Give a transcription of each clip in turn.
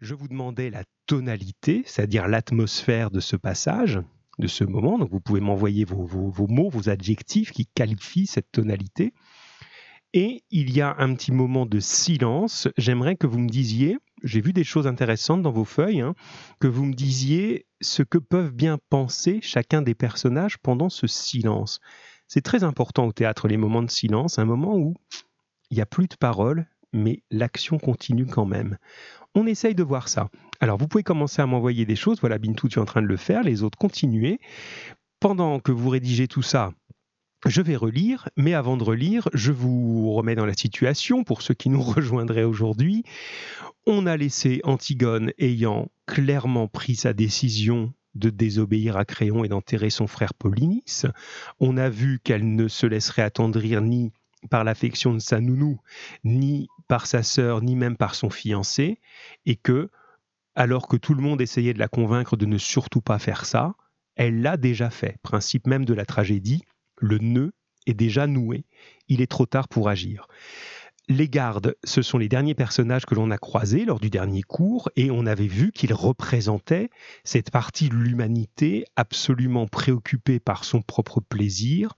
Je vous demandais la tonalité, c'est-à-dire l'atmosphère de ce passage, de ce moment. Donc vous pouvez m'envoyer vos, mots, vos adjectifs qui qualifient cette tonalité. Et il y a un petit moment de silence. J'aimerais que vous me disiez, j'ai vu des choses intéressantes dans vos feuilles, hein, que vous me disiez ce que peuvent bien penser chacun des personnages pendant ce silence. C'est très important au théâtre, les moments de silence, un moment où il n'y a plus de paroles, mais l'action continue quand même. On essaye de voir ça. Alors, vous pouvez commencer à m'envoyer des choses. Voilà, Bintou, tu es en train de le faire. Les autres, continuez. Pendant que vous rédigez tout ça, je vais relire, mais avant de relire, je vous remets dans la situation pour ceux qui nous rejoindraient aujourd'hui. On a laissé Antigone ayant clairement pris sa décision de désobéir à Créon et d'enterrer son frère Polynice. On a vu qu'elle ne se laisserait attendrir ni par l'affection de sa nounou, ni par sa sœur, ni même par son fiancé, et que, alors que tout le monde essayait de la convaincre de ne surtout pas faire ça, elle l'a déjà fait. Principe même de la tragédie, le nœud est déjà noué, il est trop tard pour agir. Les gardes, ce sont les derniers personnages que l'on a croisés lors du dernier cours et on avait vu qu'ils représentaient cette partie de l'humanité absolument préoccupée par son propre plaisir,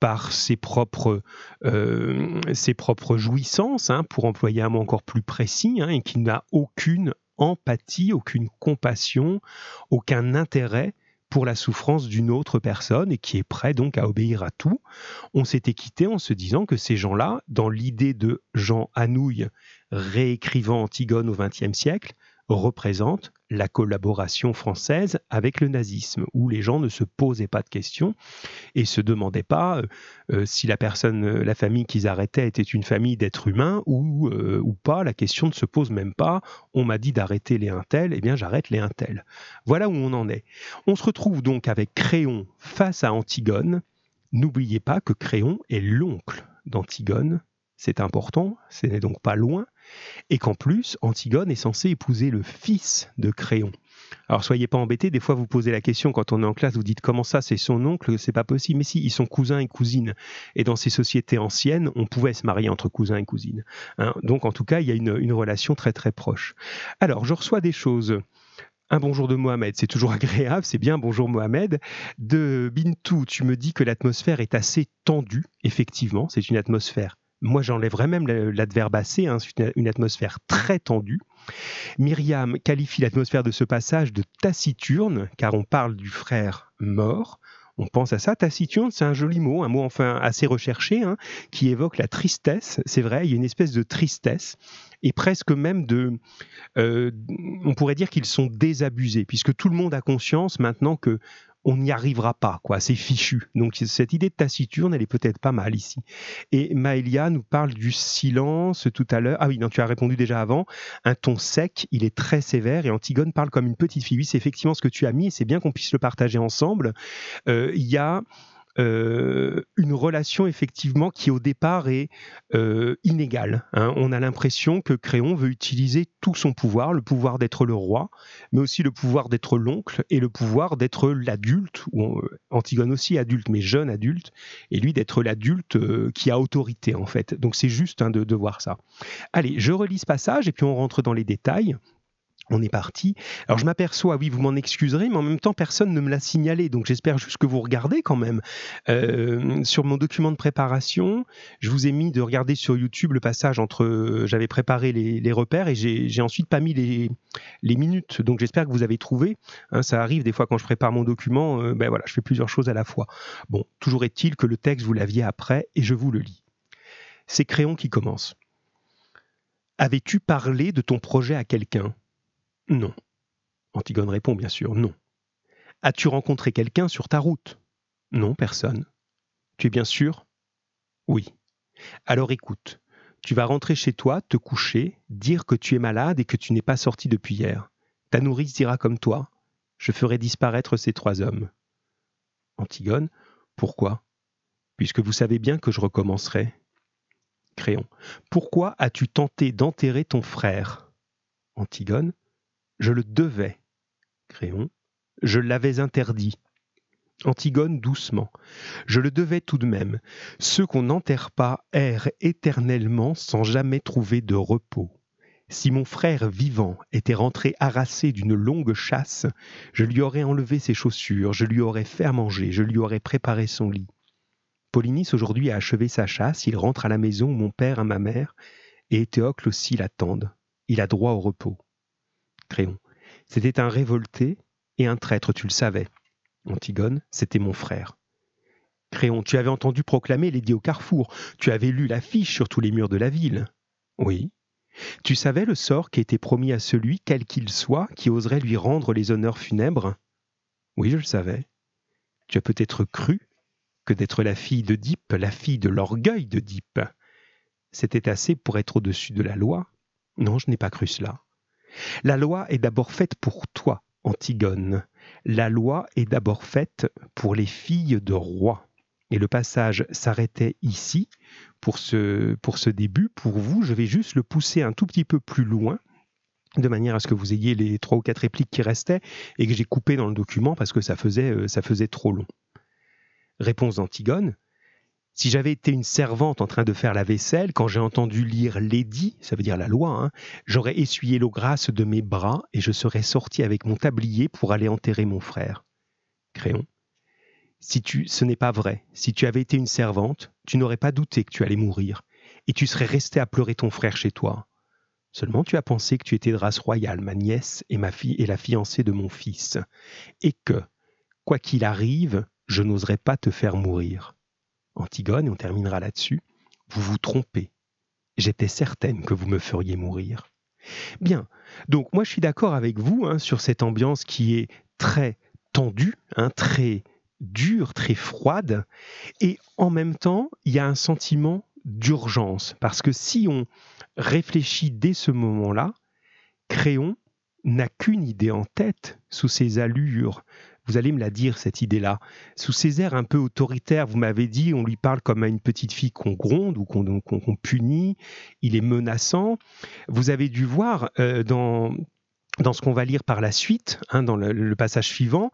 par ses propres, euh, jouissances, hein, pour employer un mot encore plus précis, hein, et qui n'a aucune empathie, aucune compassion, aucun intérêt pour la souffrance d'une autre personne et qui est prêt donc à obéir à tout. On s'était quitté en se disant que ces gens-là, dans l'idée de Jean Anouilh réécrivant Antigone au XXe siècle, représente la collaboration française avec le nazisme, où les gens ne se posaient pas de questions et se demandaient pas euh, euh, si la personne, euh, la famille qu'ils arrêtaient était une famille d'êtres humains ou, ou pas. La question ne se pose même pas. On m'a dit d'arrêter les intels, eh bien j'arrête les intels. Voilà où on en est. On se retrouve donc avec Créon face à Antigone. N'oubliez pas que Créon est l'oncle d'Antigone. C'est important, ce n'est donc pas loin et qu'en plus, Antigone est censée épouser le fils de Créon. Alors soyez pas embêtés, des fois vous posez la question quand on est en classe, vous dites comment ça, c'est son oncle, c'est pas possible. Mais si, ils sont cousins et cousines. Et dans ces sociétés anciennes, on pouvait se marier entre cousins et cousines. Hein. Donc en tout cas, il y a une, une relation très très proche. Alors je reçois des choses un bonjour de Mohamed, c'est toujours agréable, c'est bien, bonjour Mohamed. De Bintou, tu me dis que l'atmosphère est assez tendue, effectivement, c'est une atmosphère moi j'enlèverais même l'adverbe assez, hein, c'est une atmosphère très tendue. Myriam qualifie l'atmosphère de ce passage de taciturne, car on parle du frère mort. On pense à ça. Taciturne, c'est un joli mot, un mot enfin assez recherché, hein, qui évoque la tristesse. C'est vrai, il y a une espèce de tristesse et presque même de, euh, on pourrait dire qu'ils sont désabusés, puisque tout le monde a conscience maintenant que on n'y arrivera pas, quoi. C'est fichu. Donc cette idée de taciturne, elle est peut-être pas mal ici. Et Maëlia nous parle du silence tout à l'heure. Ah oui, non, tu as répondu déjà avant. Un ton sec, il est très sévère et Antigone parle comme une petite fille. Oui, c'est effectivement ce que tu as mis et c'est bien qu'on puisse le partager ensemble. Euh, il y a euh, une relation effectivement qui au départ est euh, inégale. Hein. On a l'impression que Créon veut utiliser tout son pouvoir, le pouvoir d'être le roi, mais aussi le pouvoir d'être l'oncle et le pouvoir d'être l'adulte, euh, Antigone aussi adulte, mais jeune adulte, et lui d'être l'adulte qui a autorité en fait. Donc c'est juste hein, de voir ça. Allez, je relis ce passage et puis on rentre dans les détails. On est parti. Alors je m'aperçois, oui, vous m'en excuserez, mais en même temps, personne ne me l'a signalé. Donc j'espère juste que vous regardez quand même. Euh, sur mon document de préparation, je vous ai mis de regarder sur YouTube le passage entre... J'avais préparé les, repères et j'ai ensuite pas mis les, les minutes. Donc j'espère que vous avez trouvé. Hein, ça arrive des fois quand je prépare mon document, euh, ben voilà, je fais plusieurs choses à la fois. Bon, toujours est-il que le texte, vous l'aviez après et je vous le lis. C'est Créon qui commence. Avais-tu parlé de ton projet à quelqu'un? Non. Antigone répond bien sûr non. As-tu rencontré quelqu'un sur ta route? Non, personne. Tu es bien sûr? Oui. Alors écoute, tu vas rentrer chez toi, te coucher, dire que tu es malade et que tu n'es pas sorti depuis hier. Ta nourrice dira comme toi Je ferai disparaître ces trois hommes. Antigone Pourquoi? Puisque vous savez bien que je recommencerai. Créon. Pourquoi as-tu tenté d'enterrer ton frère? Antigone je le devais. Créon. Je l'avais interdit. Antigone doucement. Je le devais tout de même. Ceux qu'on n'enterre pas errent éternellement sans jamais trouver de repos. Si mon frère vivant était rentré harassé d'une longue chasse, je lui aurais enlevé ses chaussures, je lui aurais fait à manger, je lui aurais préparé son lit. Polynice aujourd'hui a achevé sa chasse, il rentre à la maison où mon père et ma mère, et Théocle aussi l'attendent. Il a droit au repos. Créon. C'était un révolté et un traître, tu le savais. Antigone, c'était mon frère. Créon, tu avais entendu proclamer l'édit au carrefour, tu avais lu l'affiche sur tous les murs de la ville. Oui. Tu savais le sort qui était promis à celui, quel qu'il soit, qui oserait lui rendre les honneurs funèbres? Oui, je le savais. Tu as peut-être cru que d'être la fille de la fille de l'orgueil de c'était assez pour être au-dessus de la loi Non, je n'ai pas cru cela. La loi est d'abord faite pour toi, Antigone. La loi est d'abord faite pour les filles de rois. Et le passage s'arrêtait ici pour ce, pour ce début. Pour vous, je vais juste le pousser un tout petit peu plus loin de manière à ce que vous ayez les trois ou quatre répliques qui restaient et que j'ai coupé dans le document parce que ça faisait, euh, ça faisait trop long. Réponse d'Antigone. Si j'avais été une servante en train de faire la vaisselle, quand j'ai entendu lire l'édit, ça veut dire la loi, hein, j'aurais essuyé l'eau grasse de mes bras et je serais sorti avec mon tablier pour aller enterrer mon frère. Créon. Si tu, ce n'est pas vrai. Si tu avais été une servante, tu n'aurais pas douté que tu allais mourir, et tu serais resté à pleurer ton frère chez toi. Seulement tu as pensé que tu étais de race royale, ma nièce et ma fille et la fiancée de mon fils, et que, quoi qu'il arrive, je n'oserais pas te faire mourir. Antigone, et on terminera là-dessus, vous vous trompez. J'étais certaine que vous me feriez mourir. Bien, donc moi je suis d'accord avec vous hein, sur cette ambiance qui est très tendue, hein, très dure, très froide, et en même temps, il y a un sentiment d'urgence, parce que si on réfléchit dès ce moment-là, Créon n'a qu'une idée en tête sous ses allures vous allez me la dire, cette idée-là. Sous ces airs un peu autoritaires, vous m'avez dit, on lui parle comme à une petite fille qu'on gronde ou qu'on punit, il est menaçant. Vous avez dû voir euh, dans dans ce qu'on va lire par la suite, hein, dans le, passage suivant,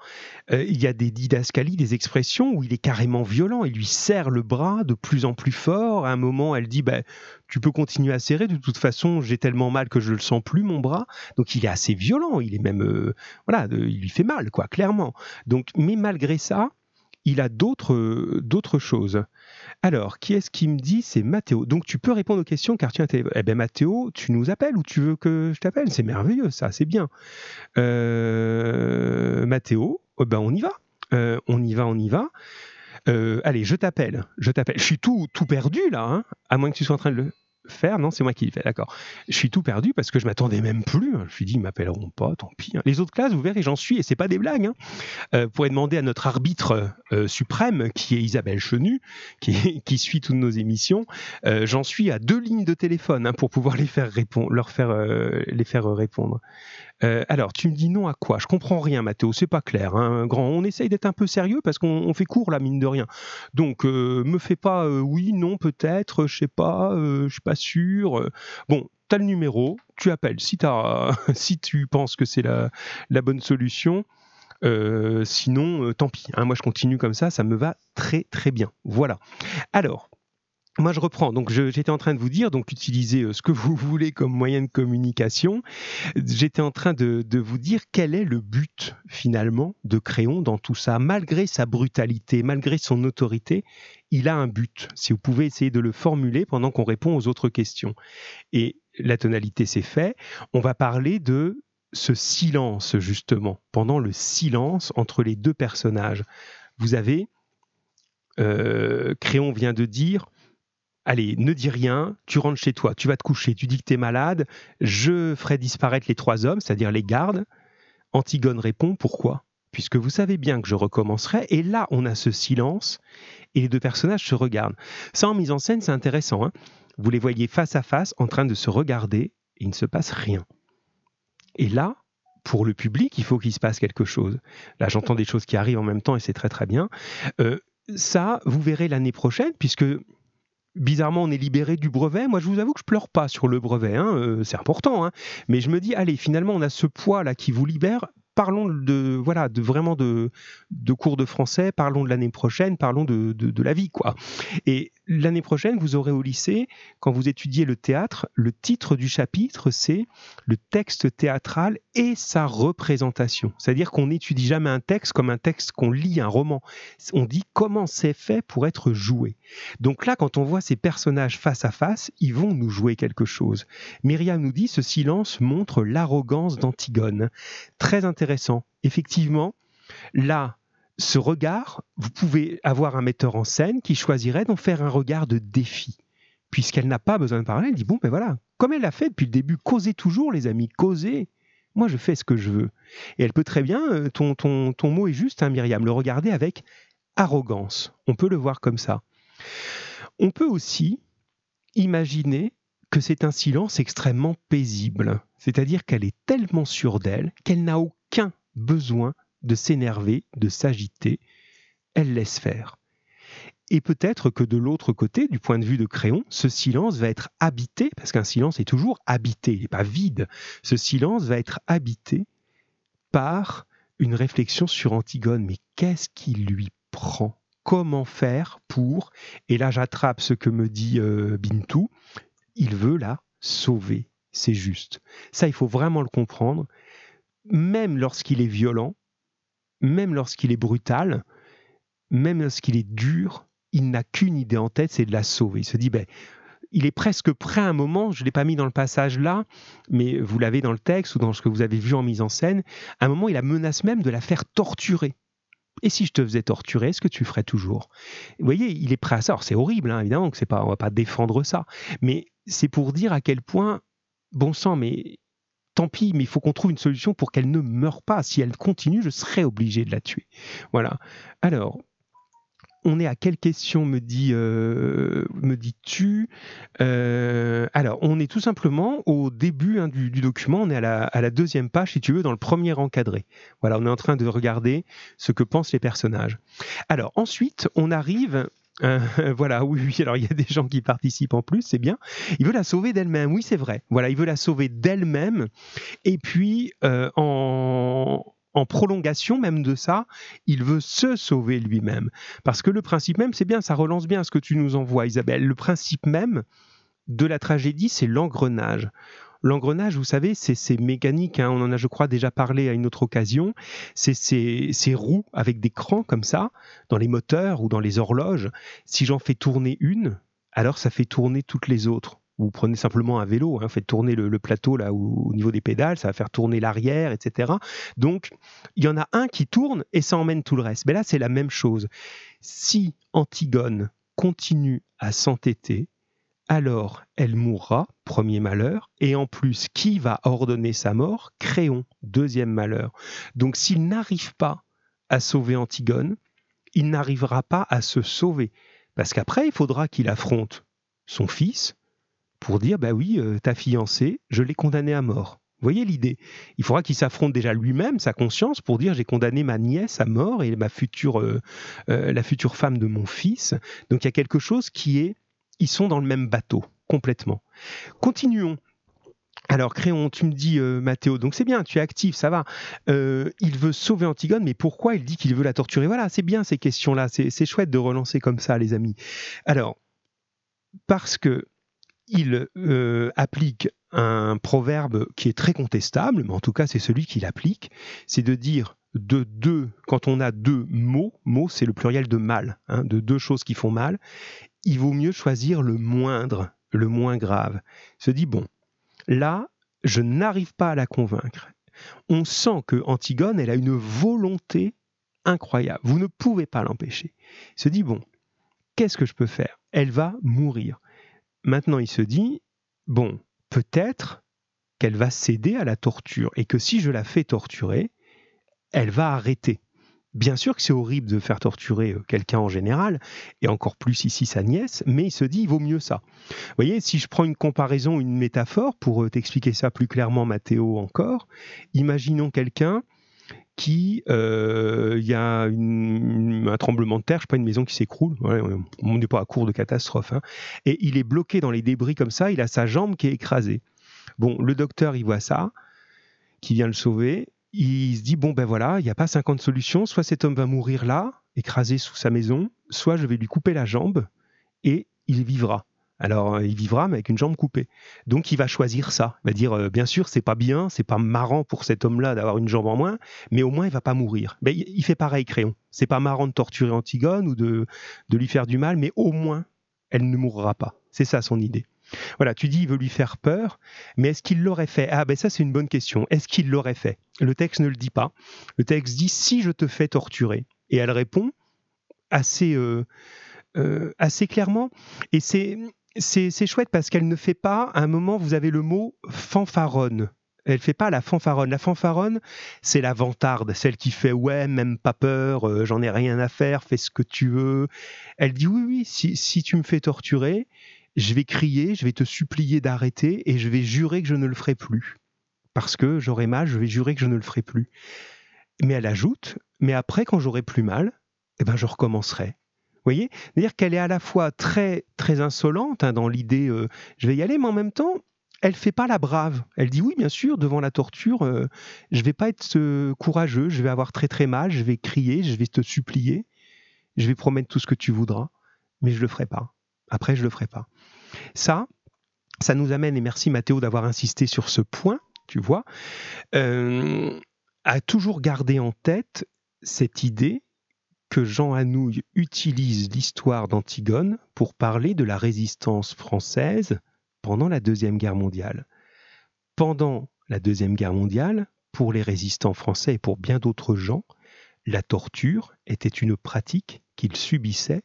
euh, il y a des didascalies, des expressions où il est carrément violent. Il lui serre le bras de plus en plus fort. À un moment, elle dit bah, Tu peux continuer à serrer, de toute façon, j'ai tellement mal que je ne le sens plus, mon bras. Donc il est assez violent. Il est même. Euh, voilà, il lui fait mal, quoi, clairement. Donc, mais malgré ça, il a d'autres d'autres choses. Alors, qui est-ce qui me dit C'est Mathéo. Donc, tu peux répondre aux questions car tu as Eh bien, Mathéo, tu nous appelles ou tu veux que je t'appelle? C'est merveilleux, ça, c'est bien. Euh, Mathéo, eh ben, on y va. Euh, on y va, on y va. Euh, allez, je t'appelle. Je t'appelle. Je suis tout, tout perdu là, hein, à moins que tu sois en train de le faire. Non, c'est moi qui le fais, d'accord. Je suis tout perdu parce que je m'attendais même plus. Je me suis dit, ils m'appelleront pas, tant pis. Hein. Les autres classes, vous verrez, j'en suis, et c'est pas des blagues. Hein. Euh, demander à notre arbitre euh, suprême, qui est Isabelle Chenu, qui, suit toutes nos émissions. Euh, j'en suis à deux lignes de téléphone hein, pour pouvoir les faire faire répondre. Euh, alors, tu me dis non à quoi? Je comprends rien, Mathéo, c'est pas clair. Hein, grand, on essaye d'être un peu sérieux parce qu'on fait court là, mine de rien. Donc, euh, me fais pas euh, oui, non, peut-être, je sais pas, je suis pas sûr. Bon, tu as le numéro, tu appelles si, as, si tu penses que c'est la, la, bonne solution. sinon, tant pis. Hein, moi, je continue comme ça, ça me va très très bien. Voilà. Alors, moi, je reprends. Donc, j'étais en train de vous dire, donc, utilisez euh, ce que vous voulez comme moyen de communication. J'étais en train de, vous dire quel est le but, finalement, de Créon dans tout ça. Malgré sa brutalité, malgré son autorité, il a un but. Si vous pouvez essayer de le formuler pendant qu'on répond aux autres questions. Et la tonalité, c'est fait. On va parler de ce silence, justement, pendant le silence entre les deux personnages. Vous avez, euh, Créon vient de dire, allez, ne dis rien, tu rentres chez toi, tu vas te coucher, tu dis que tu es malade, je ferai disparaître les trois hommes, c'est-à-dire les gardes. Antigone répond, pourquoi? Puisque vous savez bien que je recommencerai, et là on a ce silence, et les deux personnages se regardent. Ça en mise en scène, c'est intéressant. Hein. vous les voyez face à face, en train de se regarder, et il ne se passe rien. Et là, pour le public, il faut qu'il se passe quelque chose. Là, j'entends des choses qui arrivent en même temps, et c'est très très bien. Euh, ça, vous verrez l'année prochaine, puisque bizarrement, on est libéré du brevet. Moi, je vous avoue que je pleure pas sur le brevet. Hein, euh, c'est important. Hein. mais je me dis, allez, finalement, on a ce poids-là qui vous libère. Parlons de voilà de vraiment de, de cours de français. Parlons de l'année prochaine. Parlons de, de, la vie, quoi. Et l'année prochaine, vous aurez au lycée, quand vous étudiez le théâtre, le titre du chapitre, c'est le texte théâtral et sa représentation. C'est-à-dire qu'on n'étudie jamais un texte comme un texte qu'on lit, un roman. On dit comment c'est fait pour être joué. Donc là, quand on voit ces personnages face à face, ils vont nous jouer quelque chose. Myriam nous dit, ce silence montre l'arrogance d'Antigone. Très intéressant. Effectivement, là, ce regard, vous pouvez avoir un metteur en scène qui choisirait d'en faire un regard de défi. Puisqu'elle n'a pas besoin de parler, elle dit bon, ben voilà, comme elle l'a fait depuis le début, causez toujours, les amis, causez. Moi, je fais ce que je veux. Et elle peut très bien, euh, ton, ton, ton mot est juste, hein, Myriam, le regarder avec arrogance. On peut le voir comme ça. On peut aussi imaginer que c'est un silence extrêmement paisible, c'est-à-dire qu'elle est tellement sûre d'elle qu'elle n'a aucun besoin de s'énerver, de s'agiter, elle laisse faire. Et peut-être que de l'autre côté, du point de vue de Créon, ce silence va être habité, parce qu'un silence est toujours habité, il n'est pas vide, ce silence va être habité par une réflexion sur Antigone. Mais qu'est-ce qui lui prend? Comment faire pour, et là j'attrape ce que me dit euh, Bintou, il veut la sauver, c'est juste. Ça, il faut vraiment le comprendre. Même lorsqu'il est violent, même lorsqu'il est brutal, même lorsqu'il est dur, il n'a qu'une idée en tête, c'est de la sauver. Il se dit, ben, il est presque prêt à un moment, je ne l'ai pas mis dans le passage là, mais vous l'avez dans le texte ou dans ce que vous avez vu en mise en scène, à un moment, il a menace même de la faire torturer. Et si je te faisais torturer, est-ce que tu ferais toujours? Vous voyez, il est prêt à ça. Alors c'est horrible, hein, évidemment, que c'est pas, on va pas défendre ça, mais c'est pour dire à quel point, bon sang, mais tant pis, mais il faut qu'on trouve une solution pour qu'elle ne meure pas. Si elle continue, je serai obligé de la tuer. Voilà. Alors, on est à quelle question me dit euh, me dis-tu? Euh, Alors, on est tout simplement au début hein, du, document. On est à la, à la, deuxième page, si tu veux, dans le premier encadré. Voilà, on est en train de regarder ce que pensent les personnages. Alors ensuite, on arrive voilà, oui, oui, alors il y a des gens qui participent en plus, c'est bien. Il veut la sauver d'elle-même, oui, c'est vrai. Voilà, il veut la sauver d'elle-même. Et puis, euh, en, en prolongation même de ça, il veut se sauver lui-même. Parce que le principe même, c'est bien, ça relance bien ce que tu nous envoies, Isabelle. Le principe même de la tragédie, c'est l'engrenage. L'engrenage, vous savez, c'est ces mécaniques, hein, on en a, je crois, déjà parlé à une autre occasion, c'est ces, roues avec des crans comme ça, dans les moteurs ou dans les horloges. Si j'en fais tourner une, alors ça fait tourner toutes les autres. Vous prenez simplement un vélo, hein, faites tourner le, plateau là au niveau des pédales, ça va faire tourner l'arrière, etc. Donc, il y en a un qui tourne et ça emmène tout le reste. Mais là, c'est la même chose. Si Antigone continue à s'entêter, alors elle mourra, premier malheur, et en plus, qui va ordonner sa mort? Créon, deuxième malheur. Donc s'il n'arrive pas à sauver Antigone, il n'arrivera pas à se sauver, parce qu'après, il faudra qu'il affronte son fils pour dire, bah oui, euh, ta fiancée, je l'ai condamnée à mort. Vous voyez l'idée? Il faudra qu'il s'affronte déjà lui-même, sa conscience, pour dire j'ai condamné ma nièce à mort et ma future, euh, euh, la future femme de mon fils. Donc il y a quelque chose qui est ils sont dans le même bateau, complètement. Continuons. Alors, Créon, tu me dis, euh, Mathéo, donc c'est bien, tu es actif, ça va. Euh, il veut sauver Antigone, mais pourquoi il dit qu'il veut la torturer? Voilà, c'est bien ces questions-là, c'est chouette de relancer comme ça, les amis. Alors, parce que il euh, applique un proverbe qui est très contestable, mais en tout cas c'est celui qu'il applique, c'est de dire de deux, quand on a deux mots, mots c'est le pluriel de mal, hein, de deux choses qui font mal, il vaut mieux choisir le moindre, le moins grave. Se dit, bon, là, je n'arrive pas à la convaincre. On sent que Antigone, elle a une volonté incroyable. Vous ne pouvez pas l'empêcher. Se dit, bon, qu'est-ce que je peux faire? Elle va mourir. Maintenant, il se dit, bon, peut-être qu'elle va céder à la torture et que si je la fais torturer, elle va arrêter. Bien sûr que c'est horrible de faire torturer euh, quelqu'un en général, et encore plus ici sa nièce, mais il se dit il vaut mieux ça. Vous voyez, si je prends une comparaison, une métaphore, pour euh, t'expliquer ça plus clairement, Mathéo, encore, imaginons quelqu'un qui, euh, il y a un tremblement de terre, je sais pas, une maison qui s'écroule, on n'est pas à court de catastrophe, hein, et il est bloqué dans les débris comme ça, il a sa jambe qui est écrasée. Bon, le docteur, il voit ça, qui vient le sauver, il se dit bon ben voilà, il n'y a pas 50 solutions, soit cet homme va mourir là, écrasé sous sa maison, soit je vais lui couper la jambe et il vivra. Alors, euh, il vivra, mais avec une jambe coupée. Donc, il va choisir ça. Il va dire, euh, bien sûr, c'est pas bien, c'est pas marrant pour cet homme-là d'avoir une jambe en moins, mais au moins, il va pas mourir. Mais il fait pareil, Créon. C'est pas marrant de torturer Antigone ou de, de lui faire du mal, mais au moins, elle ne mourra pas. C'est ça son idée. Voilà, tu dis il veut lui faire peur, mais est-ce qu'il l'aurait fait? Ah ben ça c'est une bonne question. Est-ce qu'il l'aurait fait? Le texte ne le dit pas. Le texte dit si je te fais torturer. Et elle répond assez, euh, assez clairement. Et c'est c'est chouette parce qu'elle ne fait pas, à un moment, vous avez le mot fanfaronne. Elle fait pas la fanfaronne. La fanfaronne, c'est la vantarde, celle qui fait ouais, même pas peur, euh, j'en ai rien à faire, fais ce que tu veux. Elle dit oui, oui, si, si tu me fais torturer, je vais crier, je vais te supplier d'arrêter et je vais jurer que je ne le ferai plus. Parce que j'aurai mal, je vais jurer que je ne le ferai plus. Mais elle ajoute, mais après, quand j'aurai plus mal, eh ben, je recommencerai voyez C'est-à-dire qu'elle est à la fois très, très insolente hein, dans l'idée euh, je vais y aller, mais en même temps, elle fait pas la brave. Elle dit oui, bien sûr, devant la torture, euh, je vais pas être euh, courageux, je vais avoir très très mal, je vais crier, je vais te supplier, je vais promettre tout ce que tu voudras, mais je le ferai pas. Après, je le ferai pas. Ça, ça nous amène, et merci Mathéo d'avoir insisté sur ce point, tu vois, à toujours garder en tête cette idée que Jean Anouilh utilise l'histoire d'Antigone pour parler de la résistance française pendant la Deuxième Guerre mondiale. Pendant la Deuxième Guerre mondiale, pour les résistants français et pour bien d'autres gens, la torture était une pratique qu'ils subissaient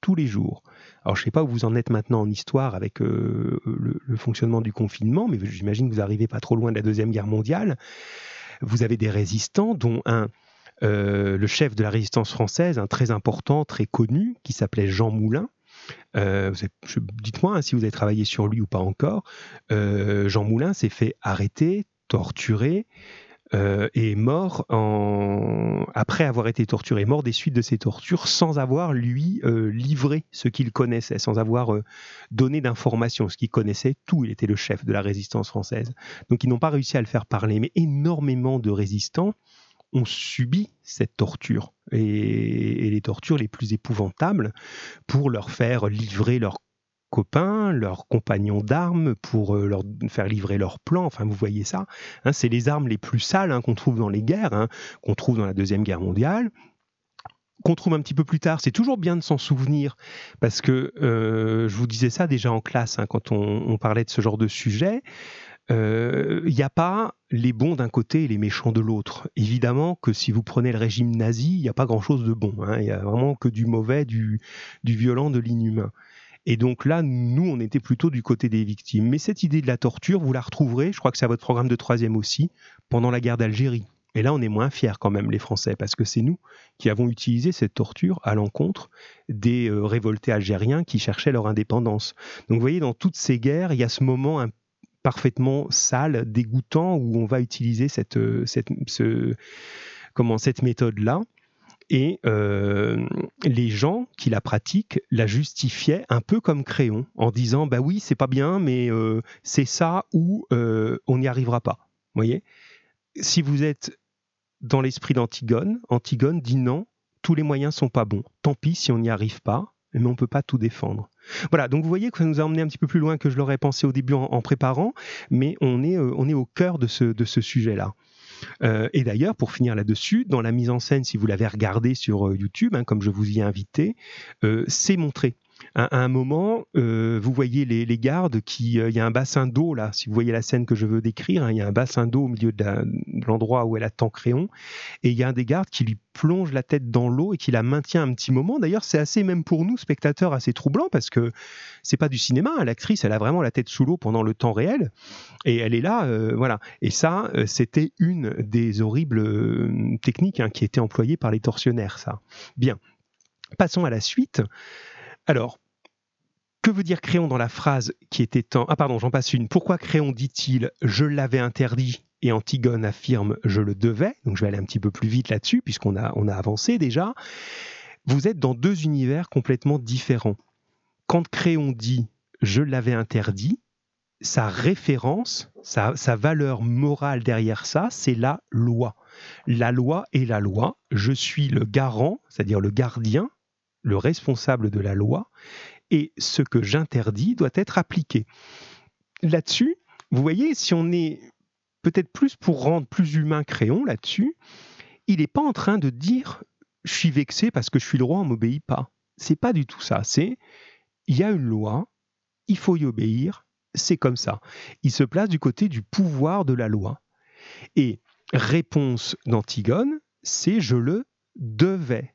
tous les jours. Alors je ne sais pas où vous en êtes maintenant en histoire avec euh, le, fonctionnement du confinement, mais j'imagine que vous n'arrivez pas trop loin de la Deuxième Guerre mondiale. Vous avez des résistants dont un euh, le chef de la résistance française, un très important, très connu, qui s'appelait Jean Moulin. Euh, dites-moi hein, si vous avez travaillé sur lui ou pas encore. Jean Moulin s'est fait arrêter, torturer, et mort après avoir été torturé, mort des suites de ces tortures sans avoir lui livré ce qu'il connaissait, sans avoir donné d'informations, ce qu'il connaissait tout. Il était le chef de la résistance française. Donc ils n'ont pas réussi à le faire parler, mais énormément de résistants ont subi cette torture et, les tortures les plus épouvantables pour leur faire livrer leurs copains, leurs compagnons d'armes, pour euh, leur faire livrer leurs plans. Enfin, vous voyez ça. Hein, c'est les armes les plus sales hein, qu'on trouve dans les guerres, hein, qu'on trouve dans la Deuxième Guerre mondiale qu'on trouve un petit peu plus tard, c'est toujours bien de s'en souvenir, parce que euh, je vous disais ça déjà en classe, quand on, parlait de ce genre de sujet, il euh, n'y a pas les bons d'un côté et les méchants de l'autre. Évidemment que si vous prenez le régime nazi, il n'y a pas grand-chose de bon. Hein. Il n'y a vraiment que du mauvais, du violent, de l'inhumain. Et donc là, nous, on était plutôt du côté des victimes. Mais cette idée de la torture, vous la retrouverez, je crois que c'est à votre programme de troisième aussi, pendant la guerre d'Algérie. Et là, on est moins fiers quand même, les Français, parce que c'est nous qui avons utilisé cette torture à l'encontre des euh, révoltés algériens qui cherchaient leur indépendance. Donc vous voyez, dans toutes ces guerres, il y a ce moment parfaitement sale, dégoûtant, où on va utiliser cette, euh, méthode-là. Et euh, les gens qui la pratiquent la justifiaient un peu comme Créon, en disant bah oui, c'est pas bien, mais euh, c'est ça ou on n'y arrivera pas. voyez? Si vous êtes dans l'esprit d'Antigone, Antigone dit non, tous les moyens sont pas bons. Tant pis si on n'y arrive pas, mais on ne peut pas tout défendre. Voilà, donc vous voyez que ça nous a emmené un petit peu plus loin que je l'aurais pensé au début en, préparant, mais on est, euh, on est au cœur de ce, de ce sujet-là. Euh, et d'ailleurs, pour finir là-dessus, dans la mise en scène, si vous l'avez regardé sur euh, YouTube, hein, comme je vous y ai invité, c'est montré à, un moment, euh, vous voyez les, gardes qui, euh, il y a un bassin d'eau là. Si vous voyez la scène que je veux décrire, hein, il y a un bassin d'eau au milieu de, l'endroit où elle attend Créon, et il y a un des gardes qui lui plonge la tête dans l'eau et qui la maintient un petit moment. D'ailleurs, c'est assez même pour nous spectateurs assez troublant parce que c'est pas du cinéma. Hein. L'actrice, elle a vraiment la tête sous l'eau pendant le temps réel et elle est là, euh, voilà. Et ça, c'était une des horribles techniques hein, qui étaient employées par les tortionnaires. Ça. Bien. Passons à la suite. Alors, que veut dire Créon dans la phrase qui était en... Ah pardon, j'en passe une. Pourquoi Créon dit-il « je l'avais interdit » et Antigone affirme « je le devais » Donc je vais aller un petit peu plus vite là-dessus puisqu'on a, avancé déjà. Vous êtes dans deux univers complètement différents. Quand Créon dit « je l'avais interdit », sa référence, sa, valeur morale derrière ça, c'est la loi. La loi est la loi. Je suis le garant, c'est-à-dire le gardien le responsable de la loi, et ce que j'interdis doit être appliqué. Là-dessus, vous voyez, si on est peut-être plus pour rendre plus humain Créon là-dessus, il n'est pas en train de dire je suis vexé parce que je suis le roi, on m'obéit pas. C'est pas du tout ça. C'est il y a une loi, il faut y obéir, c'est comme ça. Il se place du côté du pouvoir de la loi. Et réponse d'Antigone, c'est je le devais.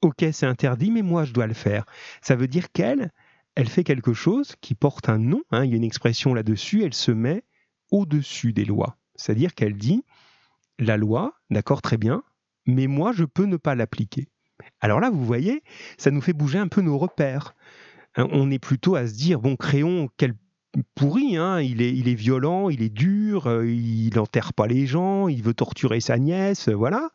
Ok, c'est interdit, mais moi je dois le faire. Ça veut dire qu'elle, elle fait quelque chose qui porte un nom, hein, il y a une expression là-dessus, elle se met au-dessus des lois. C'est-à-dire qu'elle dit, la loi, d'accord, très bien, mais moi je peux ne pas l'appliquer. Alors là, vous voyez, ça nous fait bouger un peu nos repères. Hein, on est plutôt à se dire, bon, Créon, quel pourri, hein, il, est, il est violent, il est dur, euh, il n'enterre pas les gens, il veut torturer sa nièce, voilà.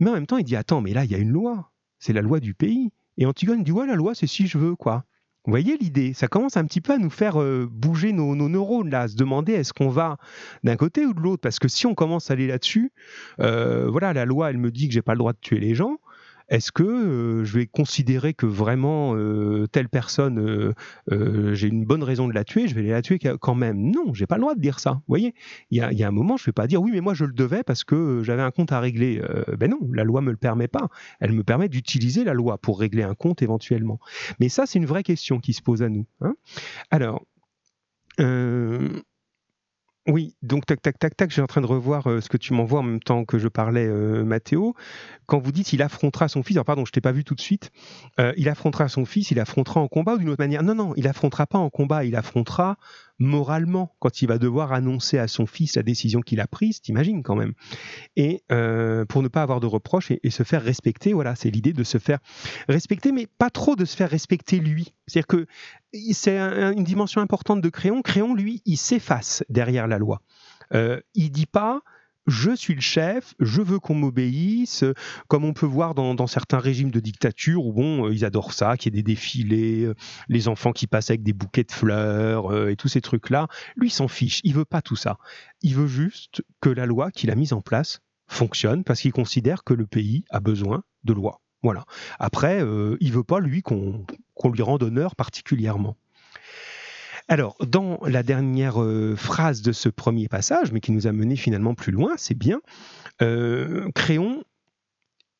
Mais en même temps, il dit, attends, mais là, il y a une loi, c'est la loi du pays. Et Antigone dit, ouais, la loi, c'est si je veux, quoi. Vous voyez l'idée? Ça commence un petit peu à nous faire euh, bouger nos, neurones, là, à se demander est-ce qu'on va d'un côté ou de l'autre? Parce que si on commence à aller là-dessus, euh, voilà, la loi, elle me dit que j'ai pas le droit de tuer les gens est-ce que euh, je vais considérer que vraiment euh, telle personne, euh, j'ai une bonne raison de la tuer, je vais la tuer quand même? Non, j'ai pas le droit de dire ça. Voyez, il y a, un moment, je ne vais pas dire oui, mais moi je le devais parce que j'avais un compte à régler. ben non, la loi me le permet pas. Elle me permet d'utiliser la loi pour régler un compte éventuellement. Mais ça, c'est une vraie question qui se pose à nous. Hein. Alors. Oui, donc tac, tac, tac, tac, j'ai en train de revoir euh, ce que tu m'envoies en même temps que je parlais, euh, Mathéo. Quand vous dites il affrontera son fils, alors pardon, je t'ai pas vu tout de suite, euh, il affrontera son fils, il affrontera en combat ou d'une autre manière? Non, non, il affrontera pas en combat, il affrontera moralement quand il va devoir annoncer à son fils la décision qu'il a prise, t'imagines quand même. Et euh, pour ne pas avoir de reproches et, se faire respecter, voilà, c'est l'idée de se faire respecter, mais pas trop de se faire respecter lui. C'est-à-dire que c'est une dimension importante de Créon. Créon, lui, il s'efface derrière la loi. Euh, il dit pas je suis le chef, je veux qu'on m'obéisse, comme on peut voir dans, certains régimes de dictature où bon, euh, ils adorent ça, qu'il y ait des défilés, euh, les enfants qui passent avec des bouquets de fleurs euh, et tous ces trucs-là. Lui, il s'en fiche, il veut pas tout ça. Il veut juste que la loi qu'il a mise en place fonctionne parce qu'il considère que le pays a besoin de loi. Voilà. Après, il veut pas lui qu'on lui rende honneur particulièrement. Alors, dans la dernière euh, phrase de ce premier passage, mais qui nous a mené finalement plus loin, c'est bien, euh, Créon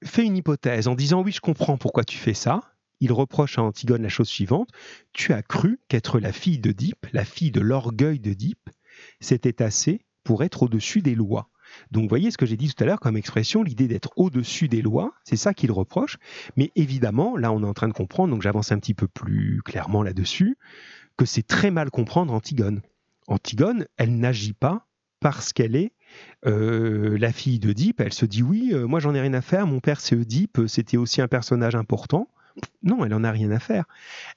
fait une hypothèse en disant oui, je comprends pourquoi tu fais ça. Il reproche à Antigone la chose suivante Tu as cru qu'être la fille d'Oedipe, la fille de l'orgueil d'Oedipe, c'était assez pour être au-dessus des lois. Donc, voyez ce que j'ai dit tout à l'heure comme expression, l'idée d'être au-dessus des lois, c'est ça qu'il reproche. Mais évidemment, là, on est en train de comprendre, donc j'avance un petit peu plus clairement là-dessus que c'est très mal comprendre Antigone. Antigone, elle n'agit pas parce qu'elle est euh, la fille d'Oedipe. Elle se dit oui, euh, moi j'en ai rien à faire, mon père c'est Oedipe, c'était aussi un personnage important. Non, elle en a rien à faire.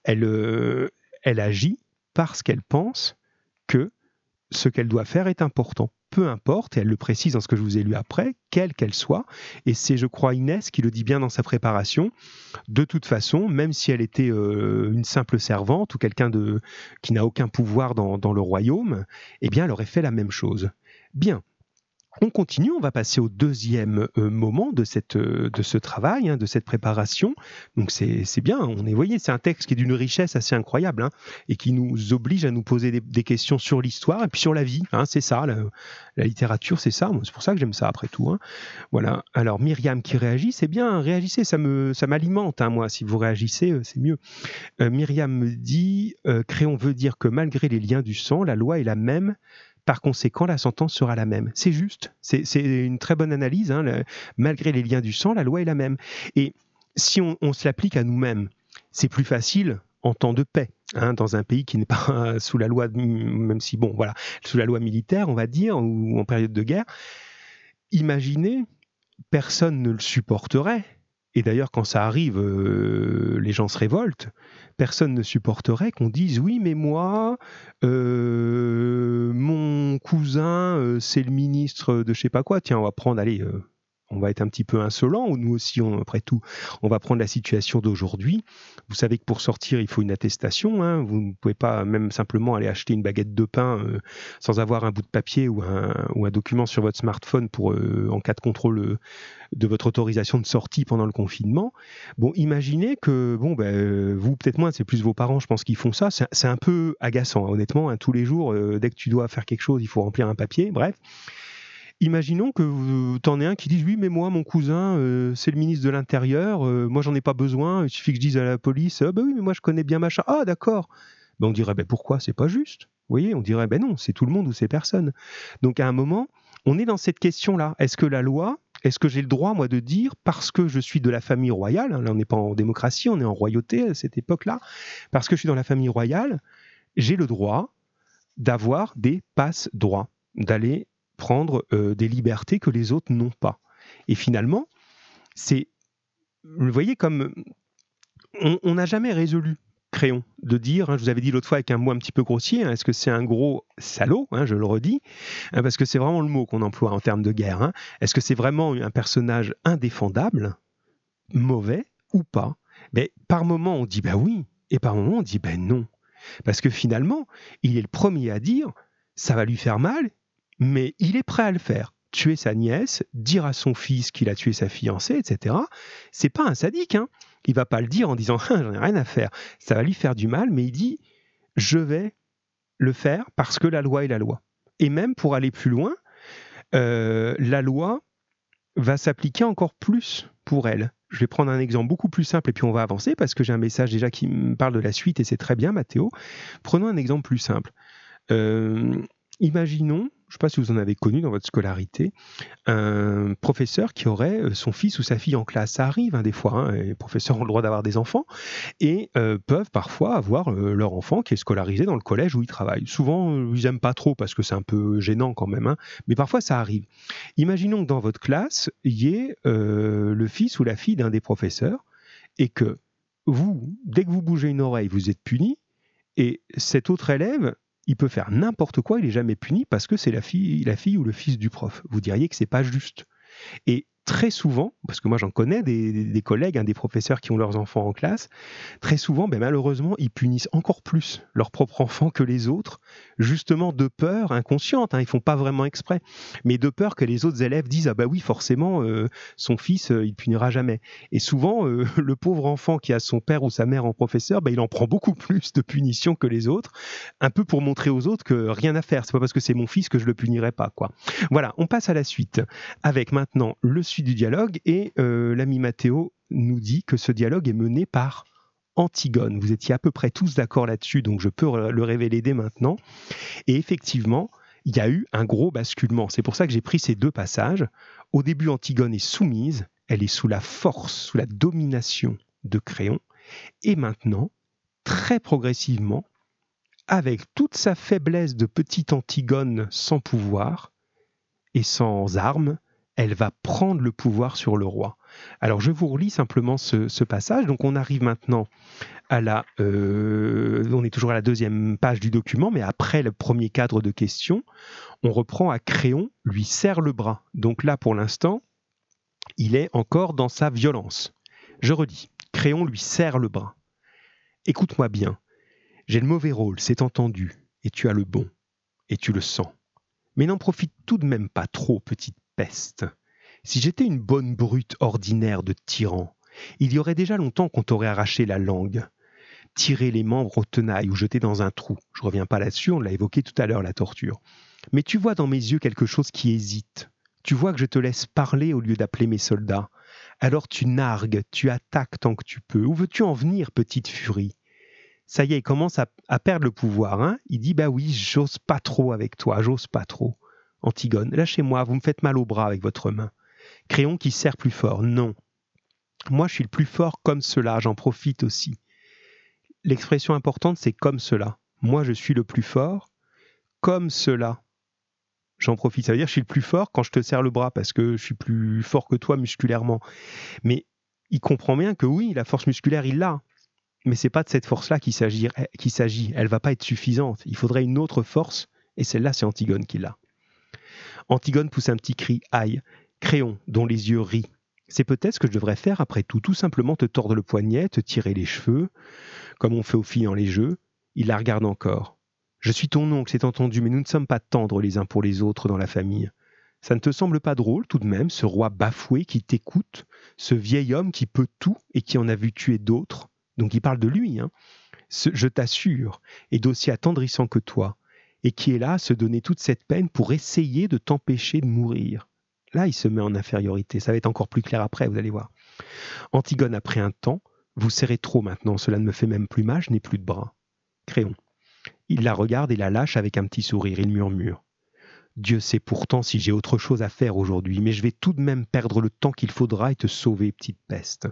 Euh, elle agit parce qu'elle pense que ce qu'elle doit faire est important peu importe, et elle le précise dans ce que je vous ai lu après, quelle qu'elle soit, et c'est, je crois, Inès qui le dit bien dans sa préparation, de toute façon, même si elle était euh, une simple servante ou quelqu'un qui n'a aucun pouvoir dans, dans le royaume, eh bien, elle aurait fait la même chose. Bien, on continue, on va passer au deuxième euh, moment de, cette, euh, de ce travail, hein, de cette préparation. Donc c'est bien, on est, voyez, c'est un texte qui est d'une richesse assez incroyable hein, et qui nous oblige à nous poser des, questions sur l'histoire et puis sur la vie. Hein, c'est ça, la, littérature, c'est ça. C'est pour ça que j'aime ça après tout. Voilà. Alors Myriam qui réagit, c'est bien, réagissez, ça me ça m'alimente. moi, si vous réagissez, euh, c'est mieux. Myriam me dit, Créon veut dire que malgré les liens du sang, la loi est la même par conséquent, la sentence sera la même. C'est juste, c'est une très bonne analyse. Hein, malgré les liens du sang, la loi est la même. Et si on, se l'applique à nous-mêmes, c'est plus facile en temps de paix, hein, dans un pays qui n'est pas sous la loi, même si bon, voilà, sous la loi militaire, on va dire, ou en période de guerre. Imaginez, personne ne le supporterait. Et d'ailleurs, quand ça arrive, euh, les gens se révoltent personne ne supporterait qu'on dise oui, mais moi, euh, mon cousin, euh, c'est le ministre de je sais pas quoi. Tiens, on va prendre, allez, on va être un petit peu insolent, ou nous aussi, après tout, on va prendre la situation d'aujourd'hui. Vous savez que pour sortir, il faut une attestation. Hein. Vous ne pouvez pas même simplement aller acheter une baguette de pain euh, sans avoir un bout de papier ou un, document sur votre smartphone pour, euh, en cas de contrôle euh, de votre autorisation de sortie pendant le confinement. Bon, imaginez que, bon, ben, vous, peut-être moins, c'est plus vos parents, je pense, qui font ça. C'est un peu agaçant, hein, honnêtement. Hein. tous les jours, dès que tu dois faire quelque chose, il faut remplir un papier. Bref. Imaginons que tu en aies un qui dise oui mais moi mon cousin euh, c'est le ministre de l'Intérieur, euh, moi j'en ai pas besoin, il suffit que je dise à la police ah bah oui mais moi je connais bien machin, ah d'accord. Ben, on dirait ben pourquoi? C'est pas juste. Vous voyez, on dirait ben non, c'est tout le monde ou c'est personne. Donc à un moment, on est dans cette question là, est-ce que la loi est-ce que j'ai le droit, moi, de dire, parce que je suis de la famille royale, hein, là on n'est pas en démocratie, on est en royauté à cette époque-là, parce que je suis dans la famille royale, j'ai le droit d'avoir des passe-droits, d'aller prendre euh, des libertés que les autres n'ont pas. Et finalement, c'est, vous voyez, comme on n'a jamais résolu Créon de dire, hein, je vous avais dit l'autre fois avec un mot un petit peu grossier, hein, est-ce que c'est un gros salaud, hein, je le redis, parce que c'est vraiment le mot qu'on emploie en termes de guerre. Est-ce que c'est vraiment un personnage indéfendable, mauvais ou pas? Mais par moment on dit bah oui, et par moment on dit ben non, parce que finalement il est le premier à dire ça va lui faire mal, mais il est prêt à le faire. Tuer sa nièce, dire à son fils qu'il a tué sa fiancée, etc. C'est pas un sadique, hein. Il va pas le dire en disant j'en ai rien à faire. Ça va lui faire du mal, mais il dit je vais le faire parce que la loi est la loi. Et même pour aller plus loin, euh, la loi va s'appliquer encore plus pour elle. Je vais prendre un exemple beaucoup plus simple et puis on va avancer parce que j'ai un message déjà qui me parle de la suite et c'est très bien, Mathéo. Prenons un exemple plus simple. Euh, imaginons je ne sais pas si vous en avez connu dans votre scolarité, un professeur qui aurait euh, son fils ou sa fille en classe. Ça arrive hein, des fois, hein, les professeurs ont le droit d'avoir des enfants et euh, peuvent parfois avoir euh, leur enfant qui est scolarisé dans le collège où ils travaillent. Souvent, ils n'aiment pas trop parce que c'est un peu gênant quand même, hein, mais parfois ça arrive. Imaginons que dans votre classe, il y ait le fils ou la fille d'un des professeurs et que vous, dès que vous bougez une oreille, vous êtes puni et cet autre élève il peut faire n'importe quoi, il n'est jamais puni parce que c'est la fille, la fille ou le fils du prof. Vous diriez que c'est pas juste. Et très souvent, parce que moi j'en connais des, collègues, hein, des professeurs qui ont leurs enfants en classe, très souvent, ben, malheureusement, ils punissent encore plus leurs propres enfants que les autres, justement de peur inconsciente, hein, ils font pas vraiment exprès, mais de peur que les autres élèves disent ah bah oui forcément euh, son fils euh, il punira jamais. Et souvent euh, le pauvre enfant qui a son père ou sa mère en professeur, ben, il en prend beaucoup plus de punitions que les autres, un peu pour montrer aux autres que rien à faire, c'est pas parce que c'est mon fils que je le punirai pas quoi. Voilà, on passe à la suite avec maintenant le du dialogue et euh, l'ami Mathéo nous dit que ce dialogue est mené par Antigone. Vous étiez à peu près tous d'accord là-dessus, donc je peux le révéler dès maintenant. Et effectivement, il y a eu un gros basculement. C'est pour ça que j'ai pris ces deux passages. Au début, Antigone est soumise, elle est sous la force, sous la domination de Créon. Et maintenant, très progressivement, avec toute sa faiblesse de petite Antigone sans pouvoir et sans armes, elle va prendre le pouvoir sur le roi. Alors je vous relis simplement ce, passage. Donc on arrive maintenant à la... Euh, on est toujours à la deuxième page du document, mais après le premier cadre de questions, on reprend à Créon, lui serre le bras. Donc là, pour l'instant, il est encore dans sa violence. Je redis, Créon lui serre le bras. Écoute-moi bien, j'ai le mauvais rôle, c'est entendu, et tu as le bon, et tu le sens. Mais n'en profite tout de même pas trop, petite peste. Si j'étais une bonne brute ordinaire de tyran, il y aurait déjà longtemps qu'on t'aurait arraché la langue, tiré les membres aux tenailles ou jeté dans un trou. Je reviens pas là-dessus, on l'a évoqué tout à l'heure, la torture. Mais tu vois dans mes yeux quelque chose qui hésite. Tu vois que je te laisse parler au lieu d'appeler mes soldats. Alors tu nargues, tu attaques tant que tu peux. Où veux-tu en venir, petite furie? Ça y est, il commence à, perdre le pouvoir. Hein? Il dit Bah oui, j'ose pas trop avec toi, j'ose pas trop. Antigone, lâchez-moi, vous me faites mal au bras avec votre main. Créon qui serre plus fort, non. Moi, je suis le plus fort comme cela, j'en profite aussi. L'expression importante, c'est comme cela. Moi, je suis le plus fort comme cela. J'en profite. Ça veut dire je suis le plus fort quand je te serre le bras parce que je suis plus fort que toi musculairement. Mais il comprend bien que oui, la force musculaire, il l'a. Mais c'est pas de cette force-là qu'il s'agit. Elle va pas être suffisante. Il faudrait une autre force et celle-là, c'est Antigone qui l'a. Antigone pousse un petit cri, aïe. Créon, dont les yeux rient. C'est peut-être ce que je devrais faire après tout, tout simplement te tordre le poignet, te tirer les cheveux, comme on fait aux filles dans les jeux. Il la regarde encore. Je suis ton oncle, c'est entendu, mais nous ne sommes pas tendres les uns pour les autres dans la famille. Ça ne te semble pas drôle tout de même, ce roi bafoué qui t'écoute, ce vieil homme qui peut tout et qui en a vu tuer d'autres? Donc il parle de lui, hein. je t'assure, est d'aussi attendrissant que toi, et qui est là à se donner toute cette peine pour essayer de t'empêcher de mourir. Là, il se met en infériorité. Ça va être encore plus clair après, vous allez voir. Antigone, après un temps, vous serrez trop maintenant, cela ne me fait même plus mal, je n'ai plus de bras. Créon. Il la regarde et la lâche avec un petit sourire. Il murmure. Dieu sait pourtant si j'ai autre chose à faire aujourd'hui, mais je vais tout de même perdre le temps qu'il faudra et te sauver, petite peste.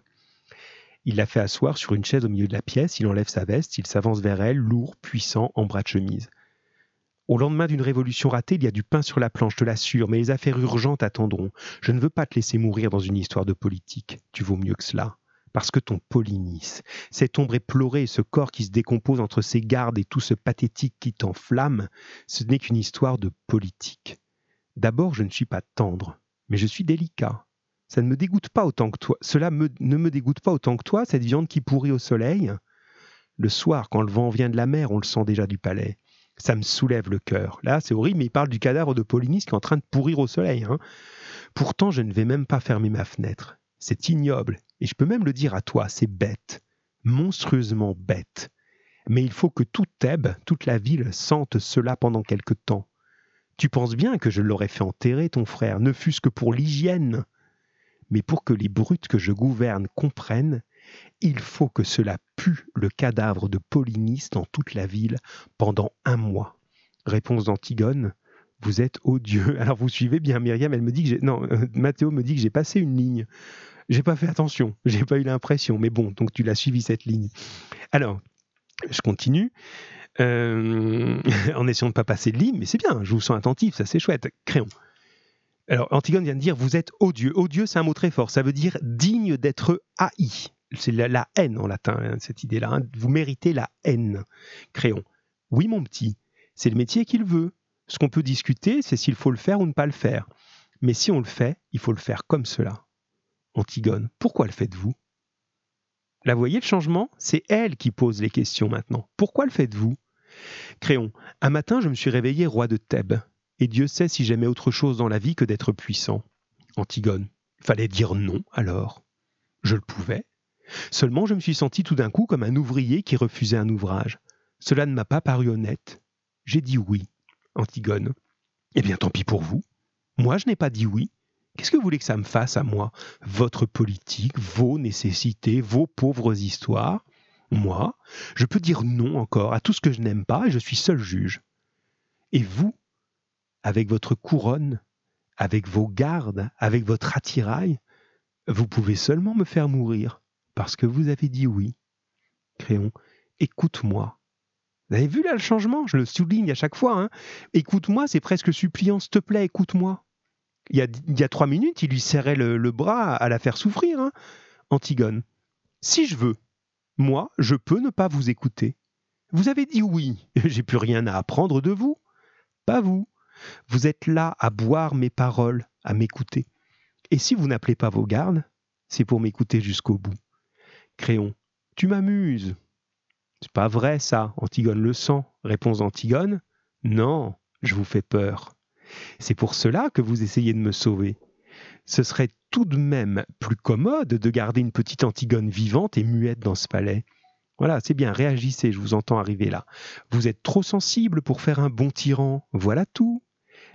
Il la fait asseoir sur une chaise au milieu de la pièce, il enlève sa veste, il s'avance vers elle, lourd, puissant, en bras de chemise. Au lendemain d'une révolution ratée, il y a du pain sur la planche, je te l'assure, mais les affaires urgentes attendront. Je ne veux pas te laisser mourir dans une histoire de politique. Tu vaux mieux que cela. Parce que ton Polynice, cette ombre éplorée ce corps qui se décompose entre ses gardes et tout ce pathétique qui t'enflamme, ce n'est qu'une histoire de politique. D'abord, je ne suis pas tendre, mais je suis délicat. Ça ne me dégoûte pas autant que toi. Cela ne me dégoûte pas autant que toi, cette viande qui pourrit au soleil. Le soir, quand le vent vient de la mer, on le sent déjà du palais ça me soulève le cœur. Là, c'est horrible, mais il parle du cadavre de Polynice qui est en train de pourrir au soleil. Hein. Pourtant, je ne vais même pas fermer ma fenêtre. C'est ignoble, et je peux même le dire à toi, c'est bête, monstrueusement bête. Mais il faut que toute Thèbes, toute la ville, sente cela pendant quelque temps. Tu penses bien que je l'aurais fait enterrer, ton frère, ne fût-ce que pour l'hygiène. Mais pour que les brutes que je gouverne comprennent, il faut que cela pue le cadavre de Polynice dans toute la ville pendant un mois. Réponse d'Antigone. Vous êtes odieux. Alors vous suivez bien Myriam, elle me dit que j'ai. Non, euh, Mathéo me dit que j'ai passé une ligne. J'ai pas fait attention, j'ai pas eu l'impression, mais bon, donc tu l'as suivi cette ligne. Alors, je continue. Euh, en essayant de ne pas passer de ligne, mais c'est bien, je vous sens attentif, ça c'est chouette. Créon. Alors, Antigone vient de dire Vous êtes odieux. Odieux, c'est un mot très fort. Ça veut dire digne d'être haï c'est la, haine en latin, hein, cette idée-là. Hein. Vous méritez la haine, Créon. Oui, mon petit, c'est le métier qu'il veut. Ce qu'on peut discuter, c'est s'il faut le faire ou ne pas le faire. Mais si on le fait, il faut le faire comme cela. Antigone, pourquoi le faites-vous? Là, voyez le changement C'est elle qui pose les questions maintenant. Pourquoi le faites-vous? Créon, un matin, je me suis réveillé roi de Thèbes, et Dieu sait si j'aimais autre chose dans la vie que d'être puissant. Antigone, fallait dire non alors. Je le pouvais, Seulement je me suis senti tout d'un coup comme un ouvrier qui refusait un ouvrage. Cela ne m'a pas paru honnête. J'ai dit oui. Antigone. Eh bien tant pis pour vous. Moi je n'ai pas dit oui. Qu'est-ce que vous voulez que ça me fasse à moi? Votre politique, vos nécessités, vos pauvres histoires Moi, je peux dire non encore à tout ce que je n'aime pas et je suis seul juge. Et vous, avec votre couronne, avec vos gardes, avec votre attirail, vous pouvez seulement me faire mourir parce que vous avez dit oui. Créon, écoute-moi. Vous avez vu là le changement? Je le souligne à chaque fois. Hein. écoute-moi, c'est presque suppliant, s'il te plaît, écoute-moi. Il y, a, trois minutes, il lui serrait le, bras à la faire souffrir. Hein. Antigone, si je veux, moi, je peux ne pas vous écouter. Vous avez dit oui, j'ai plus rien à apprendre de vous. Pas vous. Vous êtes là à boire mes paroles, à m'écouter. Et si vous n'appelez pas vos gardes, c'est pour m'écouter jusqu'au bout. Créon. Tu m'amuses. C'est pas vrai, ça, Antigone le sent. Réponse Antigone. Non, je vous fais peur. C'est pour cela que vous essayez de me sauver. Ce serait tout de même plus commode de garder une petite Antigone vivante et muette dans ce palais. Voilà, c'est bien, réagissez, je vous entends arriver là. Vous êtes trop sensible pour faire un bon tyran, voilà tout.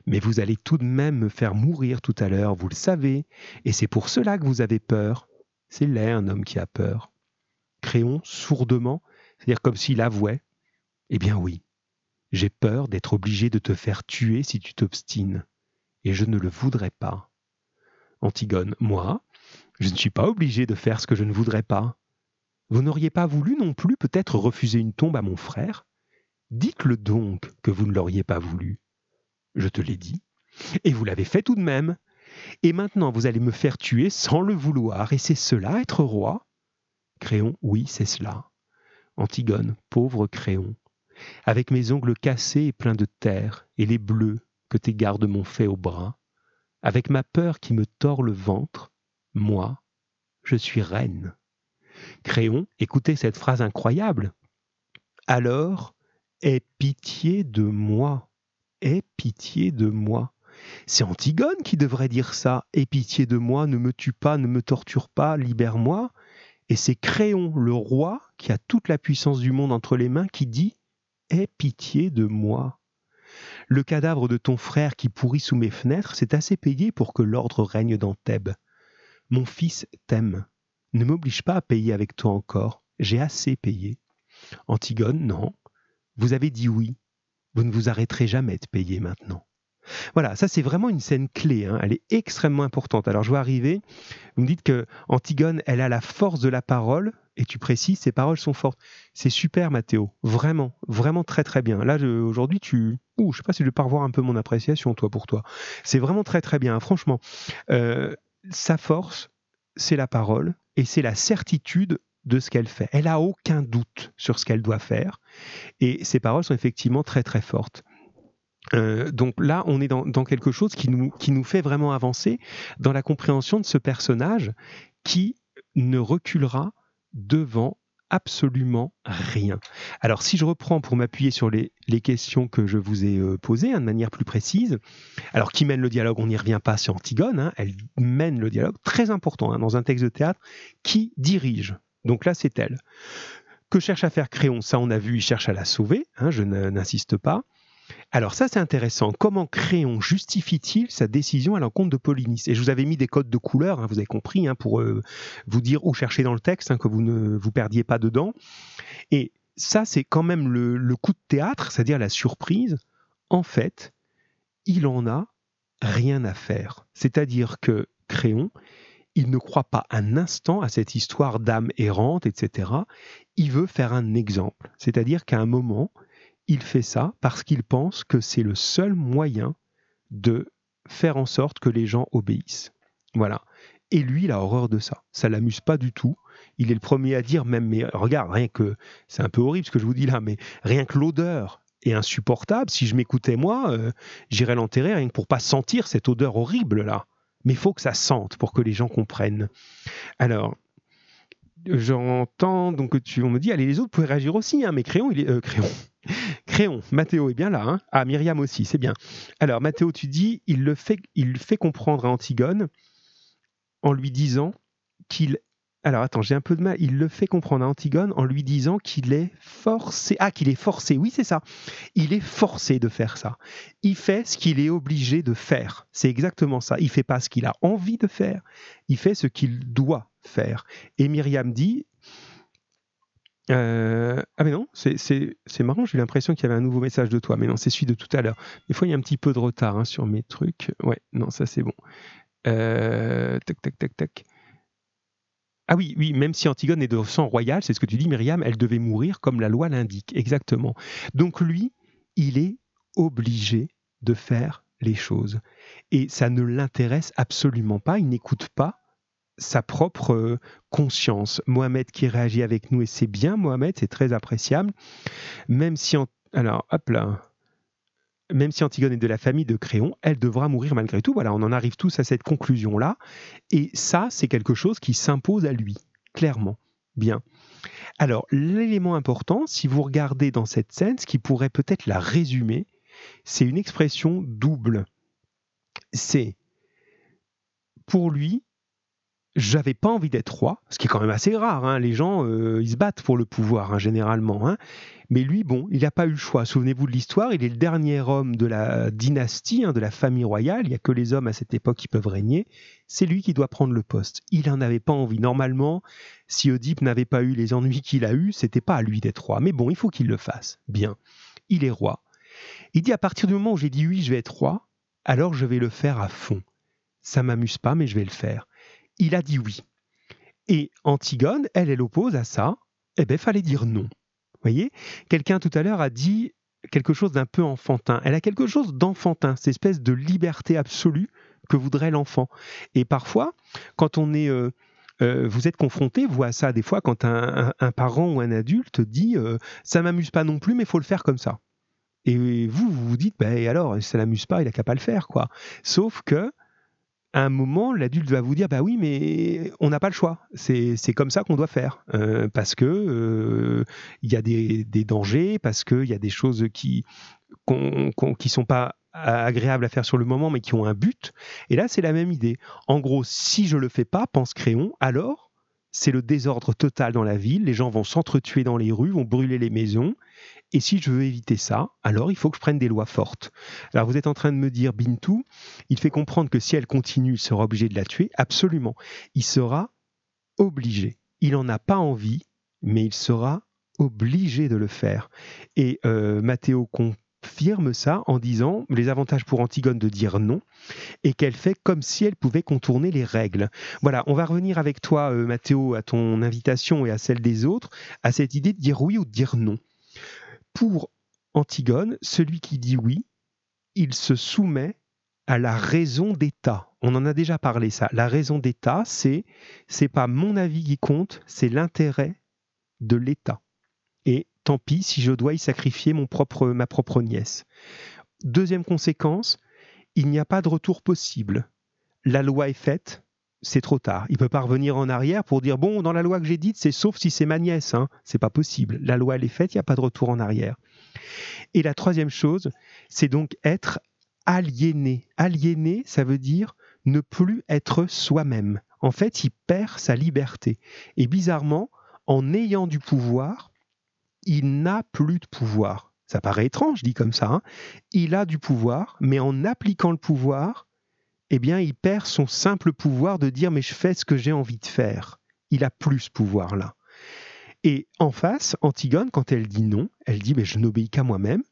Mais vous allez tout de même me faire mourir tout à l'heure, vous le savez, et c'est pour cela que vous avez peur. C'est laid un homme qui a peur. Créon, sourdement, c'est-à-dire comme s'il avouait Eh bien oui, j'ai peur d'être obligé de te faire tuer si tu t'obstines, et je ne le voudrais pas. Antigone, moi, je ne suis pas obligé de faire ce que je ne voudrais pas. Vous n'auriez pas voulu non plus peut-être refuser une tombe à mon frère? Dites-le donc que vous ne l'auriez pas voulu. Je te l'ai dit. Et vous l'avez fait tout de même. Et maintenant vous allez me faire tuer sans le vouloir, et c'est cela être roi? Créon, oui, c'est cela. Antigone, pauvre Créon, avec mes ongles cassés et pleins de terre, et les bleus que tes gardes m'ont fait au bras, avec ma peur qui me tord le ventre, moi, je suis reine. Créon, écoutez cette phrase incroyable. Alors, aie pitié de moi, aie pitié de moi. C'est Antigone qui devrait dire ça. Aie pitié de moi, ne me tue pas, ne me torture pas, libère-moi. Et c'est Créon, le roi, qui a toute la puissance du monde entre les mains, qui dit Aie pitié de moi. Le cadavre de ton frère qui pourrit sous mes fenêtres, c'est assez payé pour que l'ordre règne dans Thèbes. Mon fils t'aime. Ne m'oblige pas à payer avec toi encore. J'ai assez payé. Antigone, non. Vous avez dit oui. Vous ne vous arrêterez jamais de payer maintenant. Voilà, ça c'est vraiment une scène clé, hein. elle est extrêmement importante. Alors je vois arriver, vous me dites que Antigone, elle a la force de la parole, et tu précises, ses paroles sont fortes. C'est super Mathéo, vraiment, vraiment très très bien. Là aujourd'hui, tu... Ouh, je sais pas si je vais revoir un peu mon appréciation, toi, pour toi. C'est vraiment très très bien, franchement. Euh, sa force, c'est la parole, et c'est la certitude de ce qu'elle fait. Elle a aucun doute sur ce qu'elle doit faire, et ses paroles sont effectivement très très fortes. Euh, donc là, on est dans, quelque chose qui nous, qui nous fait vraiment avancer dans la compréhension de ce personnage qui ne reculera devant absolument rien. Alors si je reprends pour m'appuyer sur les, questions que je vous ai euh, posées hein, de manière plus précise, alors qui mène le dialogue, on n'y revient pas, c'est Antigone, hein, elle mène le dialogue, très important hein, dans un texte de théâtre, qui dirige. Donc là, c'est elle. Que cherche à faire Créon? Ça, on a vu, il cherche à la sauver, je n'insiste pas. Alors ça, c'est intéressant. Comment Créon justifie-t-il sa décision à l'encontre de Polynice? Et je vous avais mis des codes de couleur, hein, vous avez compris, hein, pour euh, vous dire où chercher dans le texte, hein, que vous ne vous perdiez pas dedans. Et ça, c'est quand même le, coup de théâtre, c'est-à-dire la surprise. En fait, il en a rien à faire. C'est-à-dire que Créon, il ne croit pas un instant à cette histoire d'âme errante, etc. Il veut faire un exemple. C'est-à-dire qu'à un moment, il fait ça parce qu'il pense que c'est le seul moyen de faire en sorte que les gens obéissent. Voilà. Et lui, il a horreur de ça. Ça l'amuse pas du tout. Il est le premier à dire même, mais regarde, rien que, c'est un peu horrible ce que je vous dis là, mais rien que l'odeur est insupportable. Si je m'écoutais moi, euh, j'irais l'enterrer rien que pour pas sentir cette odeur horrible là. Mais il faut que ça sente pour que les gens comprennent. Alors, j'entends donc tu, on me dit, allez, les autres pouvaient réagir aussi, hein, mais Créon, il est, euh, Créon, Créon, Mathéo est bien là. Hein ah, Myriam aussi, c'est bien. Alors, Mathéo, tu dis, il le fait, il fait comprendre à Antigone en lui disant qu'il. Alors, attends, j'ai un peu de mal. Il le fait comprendre à Antigone en lui disant qu'il est forcé. Ah, qu'il est forcé. Oui, c'est ça. Il est forcé de faire ça. Il fait ce qu'il est obligé de faire. C'est exactement ça. Il fait pas ce qu'il a envie de faire. Il fait ce qu'il doit faire. Et Myriam dit euh, ah mais non, c'est marrant, j'ai l'impression qu'il y avait un nouveau message de toi, mais non, c'est celui de tout à l'heure. Des fois, il y a un petit peu de retard hein, sur mes trucs. Ouais, non, ça c'est bon. Euh, tac, tac, tac, tac. Ah oui, oui, même si Antigone est de sang royal, c'est ce que tu dis, Myriam, elle devait mourir comme la loi l'indique, exactement. Donc lui, il est obligé de faire les choses. Et ça ne l'intéresse absolument pas, il n'écoute pas sa propre euh, conscience. Mohamed qui réagit avec nous, et c'est bien, Mohamed, c'est très appréciable. Même si, alors, hop là, même si Antigone est de la famille de Créon, elle devra mourir malgré tout. Voilà, on en arrive tous à cette conclusion-là. Et ça, c'est quelque chose qui s'impose à lui, clairement. Bien. Alors, l'élément important, si vous regardez dans cette scène, ce qui pourrait peut-être la résumer, c'est une expression double. C'est, pour lui, j'avais pas envie d'être roi, ce qui est quand même assez rare. Hein. Les gens, euh, ils se battent pour le pouvoir, hein, généralement. Hein. Mais lui, bon, il n'a pas eu le choix. Souvenez-vous de l'histoire, il est le dernier homme de la dynastie, de la famille royale. Il n'y a que les hommes à cette époque qui peuvent régner. C'est lui qui doit prendre le poste. Il n'en avait pas envie. Normalement, si Oedipe n'avait pas eu les ennuis qu'il a eus, c'était pas à lui d'être roi. Mais bon, il faut qu'il le fasse. Bien. Il est roi. Il dit à partir du moment où j'ai dit oui, je vais être roi, alors je vais le faire à fond. Ça m'amuse pas, mais je vais le faire il a dit oui. Et Antigone, elle, elle oppose à ça, eh bien, fallait dire non. Vous voyez? Quelqu'un tout à l'heure a dit quelque chose d'un peu enfantin. Elle a quelque chose d'enfantin, cette espèce de liberté absolue que voudrait l'enfant. Et parfois, quand on est... Euh, euh, vous êtes confronté, vous, à ça des fois, quand un, parent ou un adulte dit euh, ça m'amuse pas non plus, mais faut le faire comme ça. Et vous, vous vous dites, ben alors, ça l'amuse pas, il a qu'à pas le faire, quoi. Sauf que à un moment, l'adulte va vous dire bah oui, mais on n'a pas le choix. C'est comme ça qu'on doit faire euh, parce que euh, il y a des, dangers, parce qu'il y a des choses qui qui sont pas agréables à faire sur le moment, mais qui ont un but. Et là, c'est la même idée. En gros, si je le fais pas, pense Créon, alors c'est le désordre total dans la ville. Les gens vont s'entretuer dans les rues, vont brûler les maisons. Et si je veux éviter ça, alors il faut que je prenne des lois fortes. Alors vous êtes en train de me dire, Bintou, il fait comprendre que si elle continue, il sera obligé de la tuer. Absolument. Il sera obligé. Il n'en a pas envie, mais il sera obligé de le faire. Et euh, Mathéo confirme ça en disant les avantages pour Antigone de dire non et qu'elle fait comme si elle pouvait contourner les règles. Voilà, on va revenir avec toi, euh, Mathéo, à ton invitation et à celle des autres, à cette idée de dire oui ou de dire non pour Antigone, celui qui dit oui, il se soumet à la raison d'État. On en a déjà parlé ça. La raison d'État, c'est c'est pas mon avis qui compte, c'est l'intérêt de l'État. Et tant pis si je dois y sacrifier mon ma propre nièce. Deuxième conséquence, il n'y a pas de retour possible. La loi est faite, c'est trop tard. Il peut pas revenir en arrière pour dire bon, dans la loi que j'ai dite, c'est sauf si c'est ma nièce. Hein. C'est pas possible. La loi elle est faite, il n'y a pas de retour en arrière. Et la troisième chose, c'est donc être aliéné. Aliéné, ça veut dire ne plus être soi-même. En fait, il perd sa liberté. Et bizarrement, en ayant du pouvoir, il n'a plus de pouvoir. Ça paraît étrange, dit comme ça. Hein. il a du pouvoir, mais en appliquant le pouvoir, eh bien, il perd son simple pouvoir de dire mais je fais ce que j'ai envie de faire. Il a plus ce pouvoir-là. Et en face, Antigone, quand elle dit non, elle dit mais je n'obéis qu'à moi-même.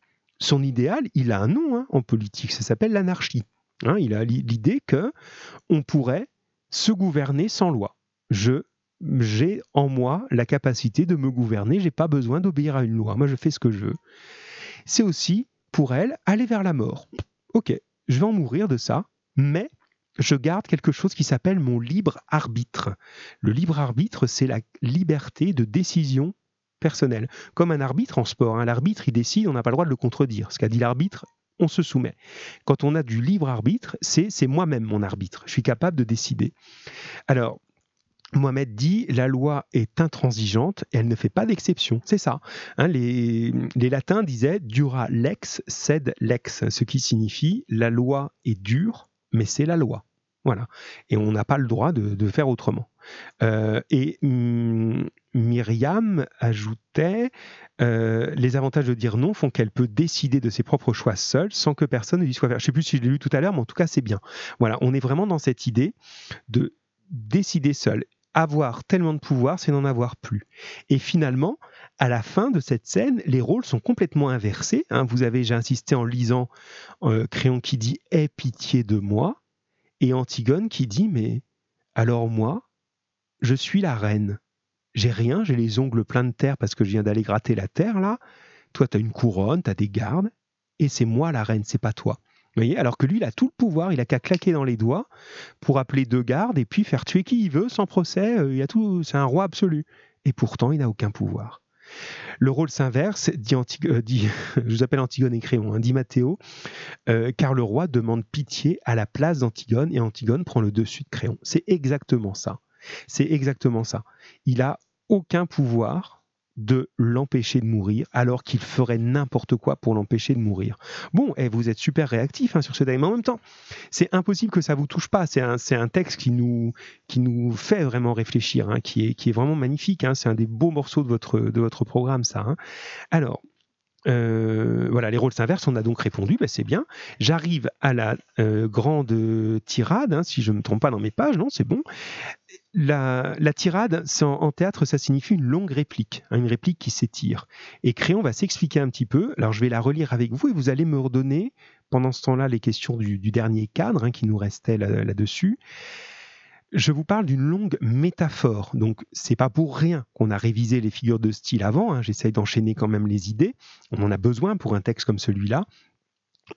Son idéal, il a un nom hein, en politique, ça s'appelle l'anarchie. Hein, il a l'idée que on pourrait se gouverner sans loi. Je j'ai en moi la capacité de me gouverner, j'ai pas besoin d'obéir à une loi. Moi, je fais ce que je veux. C'est aussi pour elle aller vers la mort. Ok, je vais en mourir de ça, mais je garde quelque chose qui s'appelle mon libre arbitre. Le libre arbitre, c'est la liberté de décision personnelle. Comme un arbitre en sport, hein. l'arbitre, il décide, on n'a pas le droit de le contredire. Ce qu'a dit l'arbitre, on se soumet. Quand on a du libre arbitre, c'est moi-même mon arbitre. Je suis capable de décider. Alors, Mohamed dit la loi est intransigeante et elle ne fait pas d'exception. C'est ça. Hein. les, les, latins disaient dura lex sed lex, ce qui signifie la loi est dure, mais c'est la loi. Voilà. Et on n'a pas le droit de, faire autrement. Euh, et hum, Myriam ajoutait euh, les avantages de dire non font qu'elle peut décider de ses propres choix seule sans que personne ne lui soit faire. Je ne sais plus si je l'ai lu tout à l'heure, mais en tout cas, c'est bien. Voilà, on est vraiment dans cette idée de décider seule. Avoir tellement de pouvoir, c'est n'en avoir plus. Et finalement, à la fin de cette scène, les rôles sont complètement inversés. Hein. Vous avez, j'ai insisté en lisant euh, Créon qui dit Aie pitié de moi et Antigone qui dit Mais alors moi, je suis la reine. J'ai rien, j'ai les ongles pleins de terre parce que je viens d'aller gratter la terre là. Toi, tu as une couronne, tu as des gardes, et c'est moi la reine, c'est pas toi. Alors que lui, il a tout le pouvoir, il a qu'à claquer dans les doigts pour appeler deux gardes et puis faire tuer qui il veut sans procès. Euh, il a tout, c'est un roi absolu. Et pourtant, il n'a aucun pouvoir. Le rôle s'inverse, dit, euh, je vous appelle Antigone et Créon, hein, dit Mathéo, euh, car le roi demande pitié à la place d'Antigone et Antigone prend le dessus de Créon. C'est exactement ça. C'est exactement ça. Il a aucun pouvoir de l'empêcher de mourir alors qu'il ferait n'importe quoi pour l'empêcher de mourir. Bon, et eh, vous êtes super réactif hein, sur ce thème, mais en même temps, c'est impossible que ça vous touche pas. C'est un, texte qui nous, fait vraiment réfléchir, hein, qui, est, vraiment magnifique. Hein. C'est un des beaux morceaux de votre, programme, ça. Alors, euh, voilà, les rôles s'inversent, on a donc répondu, bah, c'est bien. J'arrive à la euh, grande tirade, si je ne me trompe pas dans mes pages, non, c'est bon. La, tirade, en, théâtre, ça signifie une longue réplique, hein, une réplique qui s'étire. Et Créon va s'expliquer un petit peu. Alors, je vais la relire avec vous et vous allez me redonner, pendant ce temps-là, les questions du, dernier cadre hein, qui nous restait là-dessus je vous parle d'une longue métaphore. Donc, c'est pas pour rien qu'on a révisé les figures de style avant. Hein. J'essaye d'enchaîner quand même les idées. On en a besoin pour un texte comme celui-là.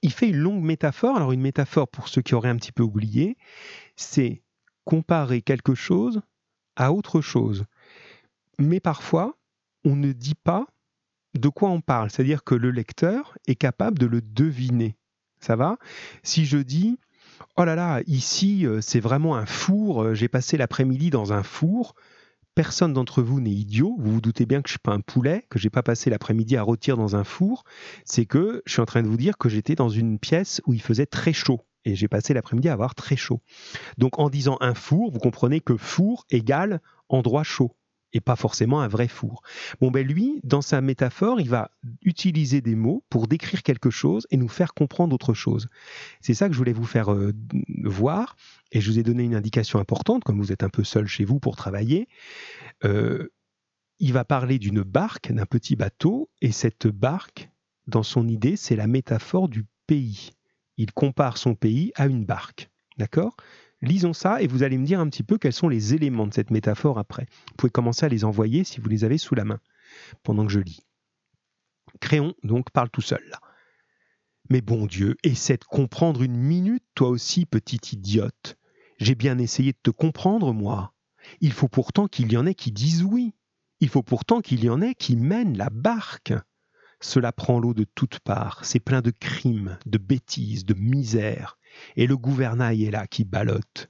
Il fait une longue métaphore. Alors, une métaphore, pour ceux qui auraient un petit peu oublié, c'est comparer quelque chose à autre chose. Mais parfois, on ne dit pas de quoi on parle. C'est-à-dire que le lecteur est capable de le deviner. Ça va? Si je dis Oh là là, ici, euh, c'est vraiment un four. euh, J'ai passé l'après-midi dans un four. Personne d'entre vous n'est idiot. Vous vous doutez bien que je suis pas un poulet, que j'ai pas passé l'après-midi à rôtir dans un four. C'est que je suis en train de vous dire que j'étais dans une pièce où il faisait très chaud. Et j'ai passé l'après-midi à avoir très chaud. Donc en disant un four, vous comprenez que four égale endroit chaud et pas forcément un vrai four. Bon ben lui, dans sa métaphore, il va utiliser des mots pour décrire quelque chose et nous faire comprendre autre chose. C'est ça que je voulais vous faire euh, voir et je vous ai donné une indication importante, comme vous êtes un peu seul chez vous pour travailler. Euh, il va parler d'une barque, d'un petit bateau, et cette barque, dans son idée, c'est la métaphore du pays. Il compare son pays à une barque. D'accord? Lisons ça et vous allez me dire un petit peu quels sont les éléments de cette métaphore après. Vous pouvez commencer à les envoyer si vous les avez sous la main pendant que je lis. Créon donc parle tout seul. Mais bon Dieu, essaie de comprendre une minute, toi aussi, petite idiote. J'ai bien essayé de te comprendre, moi. Il faut pourtant qu'il y en ait qui disent oui. Il faut pourtant qu'il y en ait qui mènent la barque. Cela prend l'eau de toutes parts, c'est plein de crimes, de bêtises, de misère. Et le gouvernail est là qui ballotte.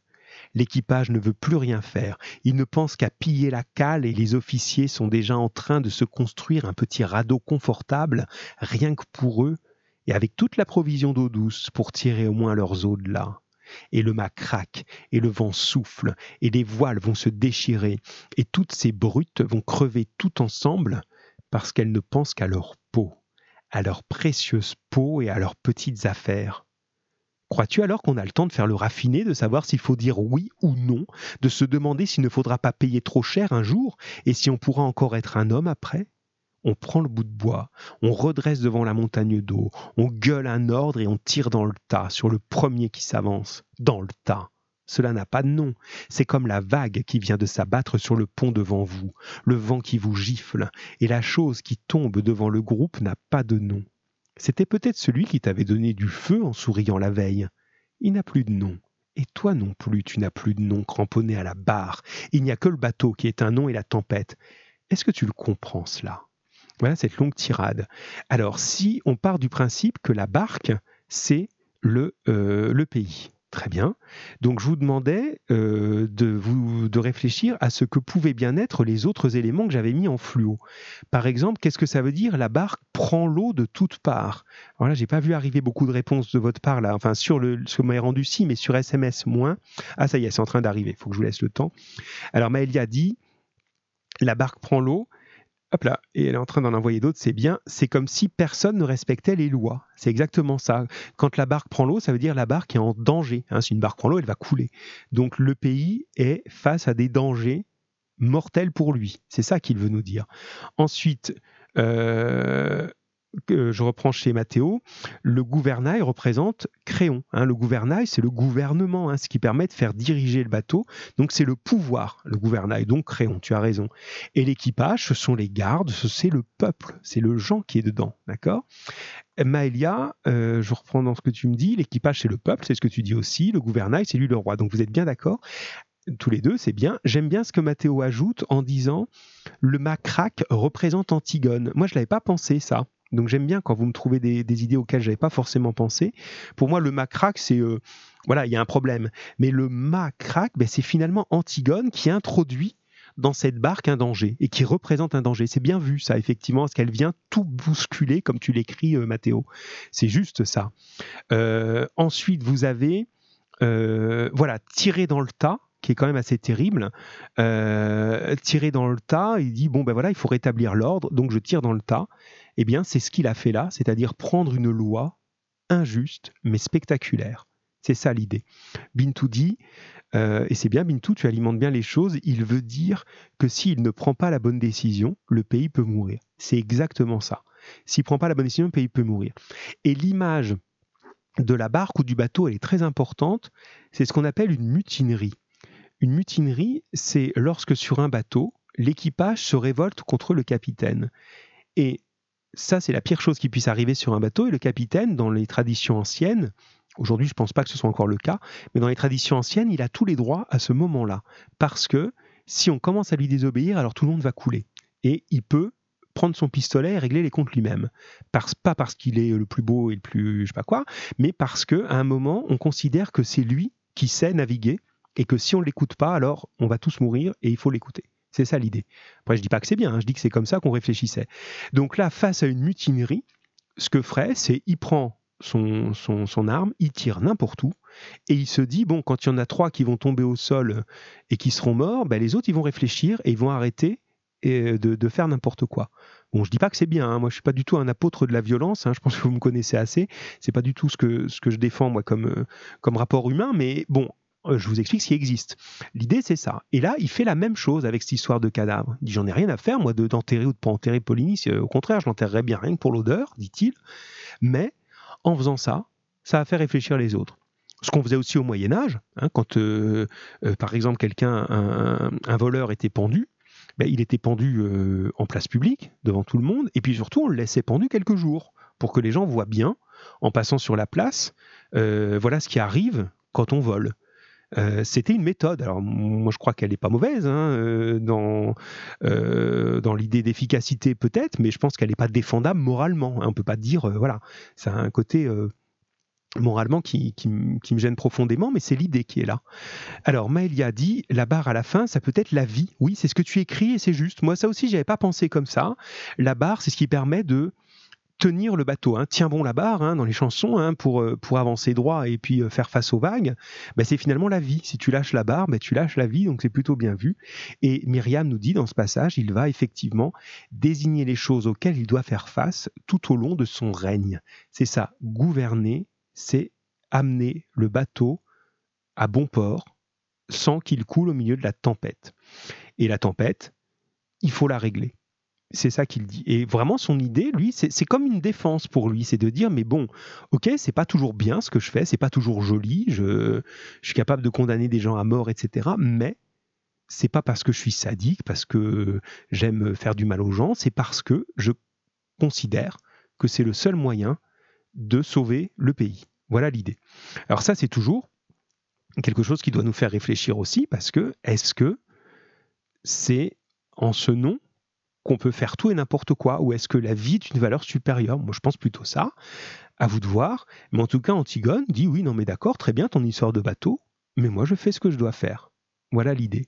L'équipage ne veut plus rien faire, il ne pense qu'à piller la cale et les officiers sont déjà en train de se construire un petit radeau confortable, rien que pour eux, et avec toute la provision d'eau douce pour tirer au moins leurs eaux de là. Et le mât craque, et le vent souffle, et les voiles vont se déchirer, et toutes ces brutes vont crever tout ensemble, parce qu'elles ne pensent qu'à leur à leur précieuse peau et à leurs petites affaires. Crois-tu alors qu'on a le temps de faire le raffiné, de savoir s'il faut dire oui ou non, de se demander s'il ne faudra pas payer trop cher un jour et si on pourra encore être un homme après? On prend le bout de bois, on redresse devant la montagne d'eau, on gueule un ordre et on tire dans le tas sur le premier qui s'avance. Dans le tas. Cela n'a pas de nom. C'est comme la vague qui vient de s'abattre sur le pont devant vous, le vent qui vous gifle, et la chose qui tombe devant le groupe n'a pas de nom. C'était peut-être celui qui t'avait donné du feu en souriant la veille. Il n'a plus de nom. Et toi non plus, tu n'as plus de nom cramponné à la barre. Il n'y a que le bateau qui est un nom et la tempête. Est-ce que tu le comprends cela? Voilà cette longue tirade. Alors, si on part du principe que la barque, c'est le, euh, le pays. Très bien. Donc je vous demandais euh, de, vous, de réfléchir à ce que pouvaient bien être les autres éléments que j'avais mis en fluo. Par exemple, qu'est-ce que ça veut dire la barque prend l'eau de toutes parts? Alors là, j'ai pas vu arriver beaucoup de réponses de votre part là. Enfin sur le ce que m'avez rendu si, mais sur SMS moins. Ah ça y est, c'est en train d'arriver. Il faut que je vous laisse le temps. Alors Maëlia dit la barque prend l'eau. Hop là, et elle est en train d'en envoyer d'autres, c'est bien. C'est comme si personne ne respectait les lois. C'est exactement ça. Quand la barque prend l'eau, ça veut dire la barque est en danger. Hein, si une barque prend l'eau, elle va couler. Donc le pays est face à des dangers mortels pour lui. C'est ça qu'il veut nous dire. Ensuite, euh, je reprends chez Mathéo, le gouvernail représente Créon. Hein. le gouvernail, c'est le gouvernement, hein, ce qui permet de faire diriger le bateau. Donc c'est le pouvoir, le gouvernail. Donc Créon, tu as raison. Et l'équipage, ce sont les gardes, c'est le peuple, c'est le gens qui est dedans, d'accord? Maëlia, euh, je reprends dans ce que tu me dis, l'équipage c'est le peuple, c'est ce que tu dis aussi, le gouvernail c'est lui le roi. Donc vous êtes bien d'accord? Tous les deux, c'est bien. J'aime bien ce que Mathéo ajoute en disant le macrac représente Antigone. Moi, je l'avais pas pensé ça. Donc j'aime bien quand vous me trouvez des, idées auxquelles j'avais pas forcément pensé. Pour moi, le macrac, c'est euh, voilà, il y a un problème. Mais le macrac, ben, c'est finalement Antigone qui introduit dans cette barque un danger et qui représente un danger. C'est bien vu ça, effectivement, parce qu'elle vient tout bousculer, comme tu l'écris, euh, Mathéo. C'est juste ça. Euh, ensuite, vous avez euh, voilà, tiré dans le tas qui est quand même assez terrible, euh, tirer dans le tas, il dit bon ben voilà, il faut rétablir l'ordre, donc je tire dans le tas. Eh bien, c'est ce qu'il a fait là, c'est-à-dire prendre une loi injuste mais spectaculaire. C'est ça l'idée. Bintou dit, euh, et c'est bien Bintou, tu alimentes bien les choses, il veut dire que s'il ne prend pas la bonne décision, le pays peut mourir. C'est exactement ça. S'il prend pas la bonne décision, le pays peut mourir. Et l'image de la barque ou du bateau, elle est très importante. C'est ce qu'on appelle une mutinerie. Une mutinerie, c'est lorsque sur un bateau, l'équipage se révolte contre le capitaine. Et ça, c'est la pire chose qui puisse arriver sur un bateau. Et le capitaine, dans les traditions anciennes, aujourd'hui je ne pense pas que ce soit encore le cas, mais dans les traditions anciennes, il a tous les droits à ce moment-là. Parce que si on commence à lui désobéir, alors tout le monde va couler. Et il peut prendre son pistolet et régler les comptes lui-même. pas parce qu'il est le plus beau et le plus je sais pas quoi, mais parce qu'à un moment, on considère que c'est lui qui sait naviguer et que si on ne l'écoute pas, alors on va tous mourir et il faut l'écouter. C'est ça l'idée. Après, je dis pas que c'est bien, hein, je dis que c'est comme ça qu'on réfléchissait. Donc là, face à une mutinerie, ce que ferait, c'est il prend son, son, arme, il tire n'importe où, et il se dit, bon, quand il y en a trois qui vont tomber au sol et qui seront morts, ben, les autres, ils vont réfléchir et ils vont arrêter de, de faire n'importe quoi. Bon, je dis pas que c'est bien. Hein. Moi, je suis pas du tout un apôtre de la violence. Hein. Je pense que vous me connaissez assez. C'est pas du tout ce que ce que je défends moi comme euh, comme rapport humain. Mais bon, euh, je vous explique ce qui existe. L'idée, c'est ça. Et là, il fait la même chose avec cette histoire de cadavre. Il dit J'en ai rien à faire, moi, d'enterrer ou de pas enterrer Polynice. Au contraire, je l'enterrerais bien rien pour l'odeur, dit-il. Mais en faisant ça, ça a fait réfléchir les autres. Ce qu'on faisait aussi au Moyen Âge, hein, quand euh, euh, par exemple quelqu'un, un, voleur était pendu, ben, il était pendu en place publique, devant tout le monde, et puis surtout on le laissait pendu quelques jours, pour que les gens voient bien, en passant sur la place, voilà ce qui arrive quand on vole. Euh, c'était une méthode. Alors moi je crois qu'elle n'est pas mauvaise hein, euh, dans, euh, dans l'idée d'efficacité peut-être, mais je pense qu'elle n'est pas défendable moralement. On ne peut pas dire, voilà, ça un côté moralement qui, qui, me gêne profondément, mais c'est l'idée qui est là. Alors Maëlia dit, la barre à la fin, ça peut être la vie. Oui, c'est ce que tu écris et c'est juste. Moi ça aussi, j'avais pas pensé comme ça. La barre, c'est ce qui permet de tenir le bateau. Hein. Tiens bon la barre hein, dans les chansons hein, pour, euh, pour avancer droit et puis euh, faire face aux vagues. Ben, c'est finalement la vie. Si tu lâches la barre, ben, tu lâches la vie, donc c'est plutôt bien vu. Et Myriam nous dit dans ce passage, il va effectivement désigner les choses auxquelles il doit faire face tout au long de son règne. C'est ça, gouverner, c'est amener le bateau à bon port sans qu'il coule au milieu de la tempête. Et la tempête, il faut la régler. C'est ça qu'il dit. Et vraiment, son idée, lui, c'est comme une défense pour lui. C'est de dire, mais bon, ok, c'est pas toujours bien ce que je fais, c'est pas toujours joli, je, suis capable de condamner des gens à mort, etc. Mais c'est pas parce que je suis sadique, parce que j'aime faire du mal aux gens, c'est parce que je considère que c'est le seul moyen de sauver le pays. Voilà l'idée. Alors ça, c'est toujours quelque chose qui doit nous faire réfléchir aussi, parce que est-ce que c'est en ce nom qu'on peut faire tout et n'importe quoi Ou est-ce que la vie est une valeur supérieure? Moi, je pense plutôt ça. À vous de voir. Mais en tout cas, Antigone dit oui, non, mais d'accord, très bien ton histoire de bateau, mais moi, je fais ce que je dois faire. Voilà l'idée.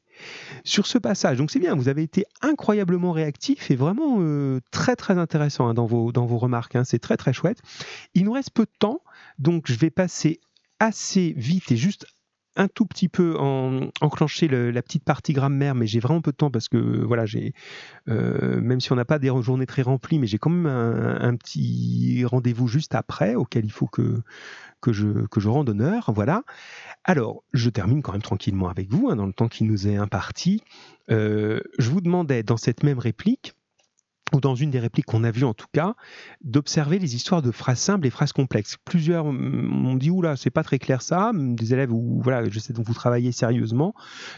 Sur ce passage, donc c'est bien, vous avez été incroyablement réactif et vraiment euh, très très intéressant hein, dans, vos, dans vos remarques, hein. c'est très très chouette. Il nous reste peu de temps, donc je vais passer assez vite et juste un tout petit peu en, enclencher la petite partie grammaire, mais j'ai vraiment peu de temps parce que voilà, j'ai euh, même si on n'a pas des journées très remplies, mais j'ai quand même un, petit rendez-vous juste après auquel il faut que que je que je rende honneur. Voilà. Alors, je termine quand même tranquillement avec vous hein, dans le temps qui nous est imparti. Euh, je vous demandais dans cette même réplique ou dans une des répliques qu'on a vues en tout cas, d'observer les histoires de phrases simples et phrases complexes. Plusieurs m'ont dit oula, c'est pas très clair ça, des élèves où voilà, je sais dont vous travaillez sérieusement.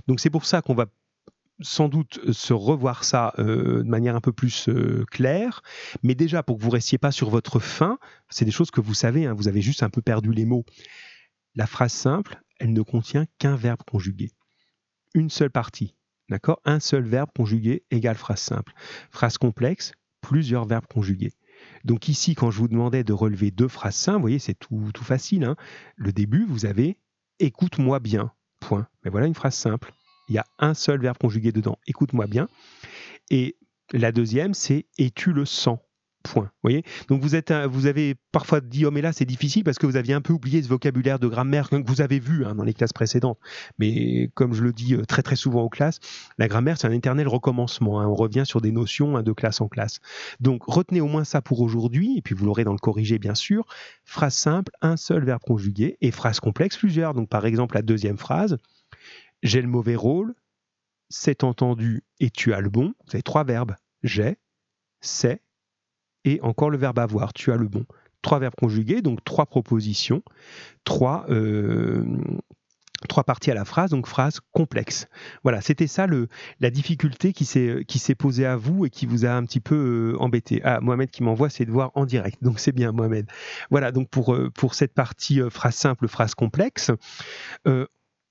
Donc c'est pour ça qu'on va sans doute se revoir ça euh, de manière un peu plus euh, claire, mais déjà pour que vous restiez pas sur votre fin, c'est des choses que vous savez, hein, vous avez juste un peu perdu les mots. La phrase simple, elle ne contient qu'un verbe conjugué, une seule partie. D'accord? Un seul verbe conjugué égale phrase simple. Phrase complexe, plusieurs verbes conjugués. Donc ici, quand je vous demandais de relever deux phrases simples, vous voyez, c'est tout, tout facile. Hein. Le début, vous avez écoute-moi bien. Point. Mais voilà une phrase simple. Il y a un seul verbe conjugué dedans. Écoute-moi bien. Et la deuxième, c'est et tu le sens. Point. Voyez? Donc vous, êtes, vous avez parfois dit, oh mais là c'est difficile parce que vous aviez un peu oublié ce vocabulaire de grammaire que vous avez vu hein, dans les classes précédentes. Mais comme je le dis euh, très très souvent aux classes, la grammaire c'est un éternel recommencement. Hein. On revient sur des notions hein, de classe en classe. Donc retenez au moins ça pour aujourd'hui, et puis vous l'aurez dans le corrigé bien sûr. Phrase simple, un seul verbe conjugué, et phrase complexe, plusieurs. Donc par exemple la deuxième phrase, j'ai le mauvais rôle, c'est entendu et tu as le bon. Vous avez trois verbes. J'ai, c'est et encore le verbe avoir, tu as le bon. Trois verbes conjugués, donc trois propositions, trois, euh, trois parties à la phrase, donc phrase complexe. Voilà, c'était ça le, la difficulté qui s'est posée à vous et qui vous a un petit peu euh, embêté. Ah, Mohamed qui m'envoie ses devoirs en direct, donc c'est bien Mohamed. Voilà, donc pour, euh, pour cette partie phrase simple, phrase complexe,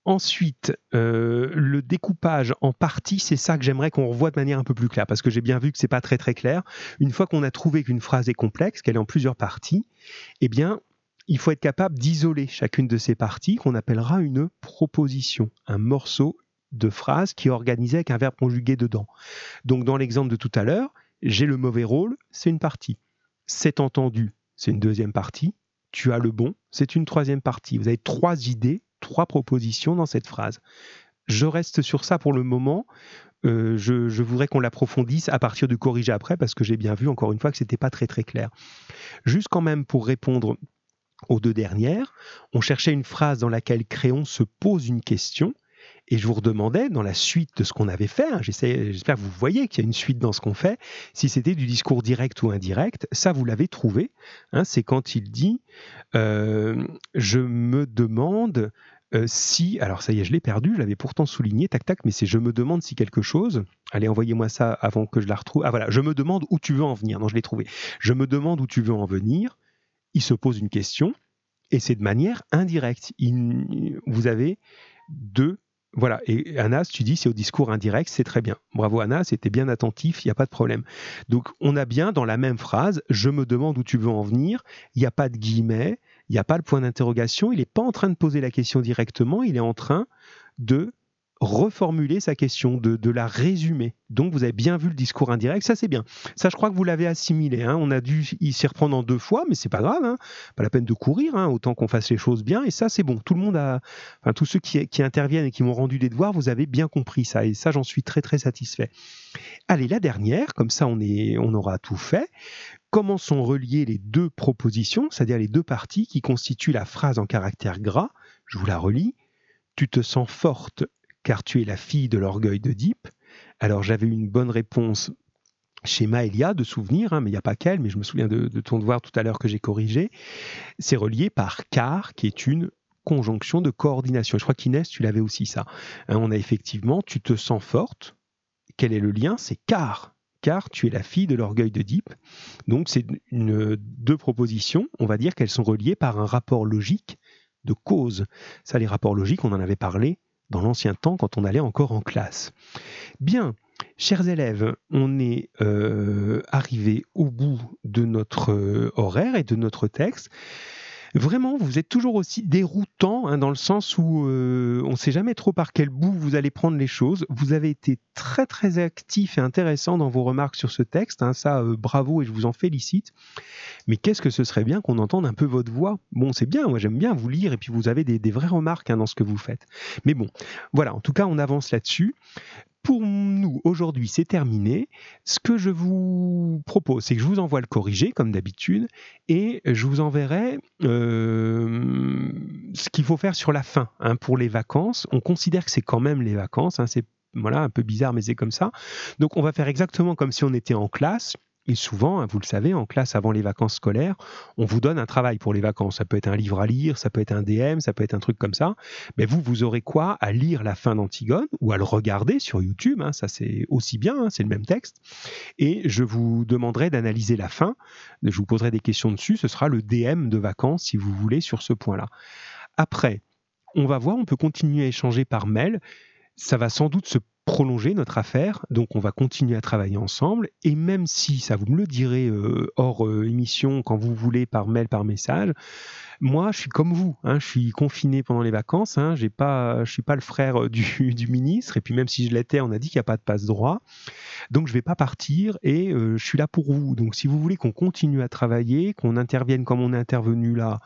Ensuite, euh, le découpage en parties, c'est ça que j'aimerais qu'on revoie de manière un peu plus claire, parce que j'ai bien vu que c'est pas très très clair. Une fois qu'on a trouvé qu'une phrase est complexe, qu'elle est en plusieurs parties, eh bien, il faut être capable d'isoler chacune de ces parties qu'on appellera une proposition, un morceau de phrase qui est organisé avec un verbe conjugué dedans. Donc dans l'exemple de tout à l'heure, j'ai le mauvais rôle, c'est une partie. C'est entendu, c'est une deuxième partie. Tu as le bon, c'est une troisième partie. Vous avez trois idées trois propositions dans cette phrase. Je reste sur ça pour le moment. Euh, je, voudrais qu'on l'approfondisse à partir du corriger après parce que j'ai bien vu encore une fois que c'était pas très très clair. Juste quand même pour répondre aux deux dernières, on cherchait une phrase dans laquelle Créon se pose une question et je vous redemandais, dans la suite de ce qu'on avait fait, hein, j'espère que vous voyez qu'il y a une suite dans ce qu'on fait, si c'était du discours direct ou indirect, ça vous l'avez trouvé. Hein, c'est quand il dit euh, Je me demande euh, si, alors ça y est, je l'ai perdu, je l'avais pourtant souligné, tac tac, mais c'est je me demande si quelque chose, allez, envoyez-moi ça avant que je la retrouve. Ah voilà, je me demande où tu veux en venir. Non, je l'ai trouvé. Je me demande où tu veux en venir. Il se pose une question et c'est de manière indirecte. vous avez deux. Voilà, et Anas, tu dis c'est au discours indirect, c'est très bien. Bravo Anas, c'était bien attentif, il n'y a pas de problème. Donc on a bien dans la même phrase, je me demande où tu veux en venir, il n'y a pas de guillemets, il n'y a pas le point d'interrogation, il n'est pas en train de poser la question directement, il est en train de reformuler sa question, de, la résumer. Donc vous avez bien vu le discours indirect, ça c'est bien. Ça je crois que vous l'avez assimilé. Hein. On a dû s'y reprendre en deux fois, mais c'est pas grave, hein. pas la peine de courir, hein. autant qu'on fasse les choses bien. Et ça c'est bon. Tout le monde a, enfin tous ceux qui, interviennent et qui m'ont rendu les devoirs, vous avez bien compris ça. Et ça j'en suis très très satisfait. Allez la dernière, comme ça on est, on aura tout fait comment sont reliées les deux propositions, c'est-à-dire les deux parties qui constituent la phrase en caractère gras? Je vous la relis. Tu te sens forte car tu es la fille de l'orgueil d'Oedipe. Alors j'avais une bonne réponse chez Maëlia de souvenir, hein, mais il n'y a pas qu'elle, mais je me souviens de, ton devoir tout à l'heure que j'ai corrigé. C'est relié par car, qui est une conjonction de coordination. Je crois qu'Inès, tu l'avais aussi ça. Hein, on a effectivement, tu te sens forte. Quel est le lien? C'est car car tu es la fille de l'orgueil Deep. Donc c'est deux propositions, on va dire qu'elles sont reliées par un rapport logique de cause. Ça, les rapports logiques, on en avait parlé dans l'ancien temps quand on allait encore en classe. Bien, chers élèves, on est euh, arrivé au bout de notre euh, horaire et de notre texte vraiment, vous êtes toujours aussi déroutant hein, dans le sens où euh, on ne sait jamais trop par quel bout vous allez prendre les choses. Vous avez été très très actif et intéressant dans vos remarques sur ce texte. Hein, ça, euh, bravo et je vous en félicite. Mais qu'est-ce que ce serait bien qu'on entende un peu votre voix? Bon, c'est bien, moi j'aime bien vous lire et puis vous avez des, vraies remarques hein, dans ce que vous faites. Mais bon, voilà, en tout cas, on avance là-dessus pour nous, aujourd'hui, c'est terminé. Ce que je vous propose, c'est que je vous envoie le corrigé, comme d'habitude, et je vous enverrai euh, ce qu'il faut faire sur la fin hein, pour les vacances. On considère que c'est quand même les vacances. Hein, c'est voilà, un peu bizarre, mais c'est comme ça. Donc, on va faire exactement comme si on était en classe. Et souvent, hein, vous le savez, en classe avant les vacances scolaires, on vous donne un travail pour les vacances. Ça peut être un livre à lire, ça peut être un DM, ça peut être un truc comme ça. Mais vous, vous aurez quoi à lire la fin d'Antigone ou à le regarder sur YouTube. Hein, ça, c'est aussi bien, hein, c'est le même texte. Et je vous demanderai d'analyser la fin. Je vous poserai des questions dessus. Ce sera le DM de vacances, si vous voulez, sur ce point-là. Après, on va voir, on peut continuer à échanger par mail. Ça va sans doute se prolonger notre affaire, donc on va continuer à travailler ensemble, et même si, ça vous me le direz euh, hors euh, émission, quand vous voulez, par mail, par message, moi, je suis comme vous. Hein, je suis confiné pendant les vacances. Hein, j'ai je suis pas le frère du, du, ministre. Et puis même si je l'étais, on a dit qu'il n'y a pas de passe droit. Donc je vais pas partir et euh, je suis là pour vous. Donc si vous voulez qu'on continue à travailler, qu'on intervienne comme on est intervenu là,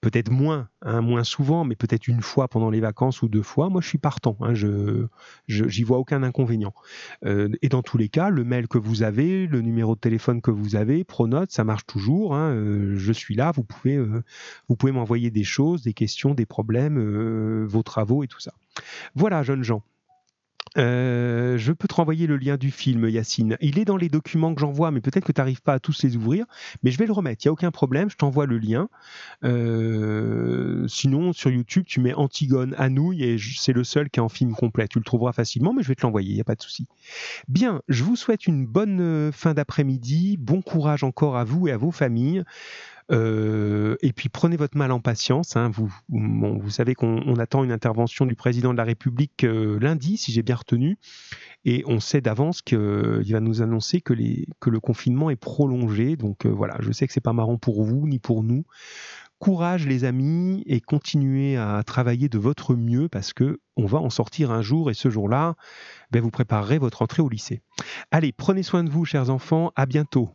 peut-être moins, hein, moins souvent, mais peut-être une fois pendant les vacances ou deux fois, moi je suis partant. Hein, je, j'y vois aucun inconvénient. Euh, et dans tous les cas, le mail que vous avez, le numéro de téléphone que vous avez, Pronote, ça marche toujours. Euh, je suis là. Vous pouvez m'envoyer des choses, des questions, des problèmes, euh, vos travaux et tout ça. Voilà, jeunes gens. Euh, je peux te renvoyer le lien du film, Yacine. Il est dans les documents que j'envoie, mais peut-être que tu n'arrives pas à tous les ouvrir. Mais je vais le remettre, il n'y a aucun problème, je t'envoie le lien. Euh, sinon, sur YouTube, tu mets Antigone Anouille et c'est le seul qui est en film complet. Tu le trouveras facilement, mais je vais te l'envoyer, il n'y a pas de souci. Bien, je vous souhaite une bonne fin d'après-midi. Bon courage encore à vous et à vos familles. Euh, et puis prenez votre mal en patience. Hein. Vous, savez qu'on attend une intervention du président de la République euh, lundi, si j'ai bien retenu, et on sait d'avance qu'il va nous annoncer que, le confinement est prolongé. Donc voilà, je sais que c'est pas marrant pour vous ni pour nous. Courage les amis et continuez à travailler de votre mieux parce que on va en sortir un jour et ce jour-là, ben, vous préparerez votre entrée au lycée. Allez, prenez soin de vous chers enfants, à bientôt.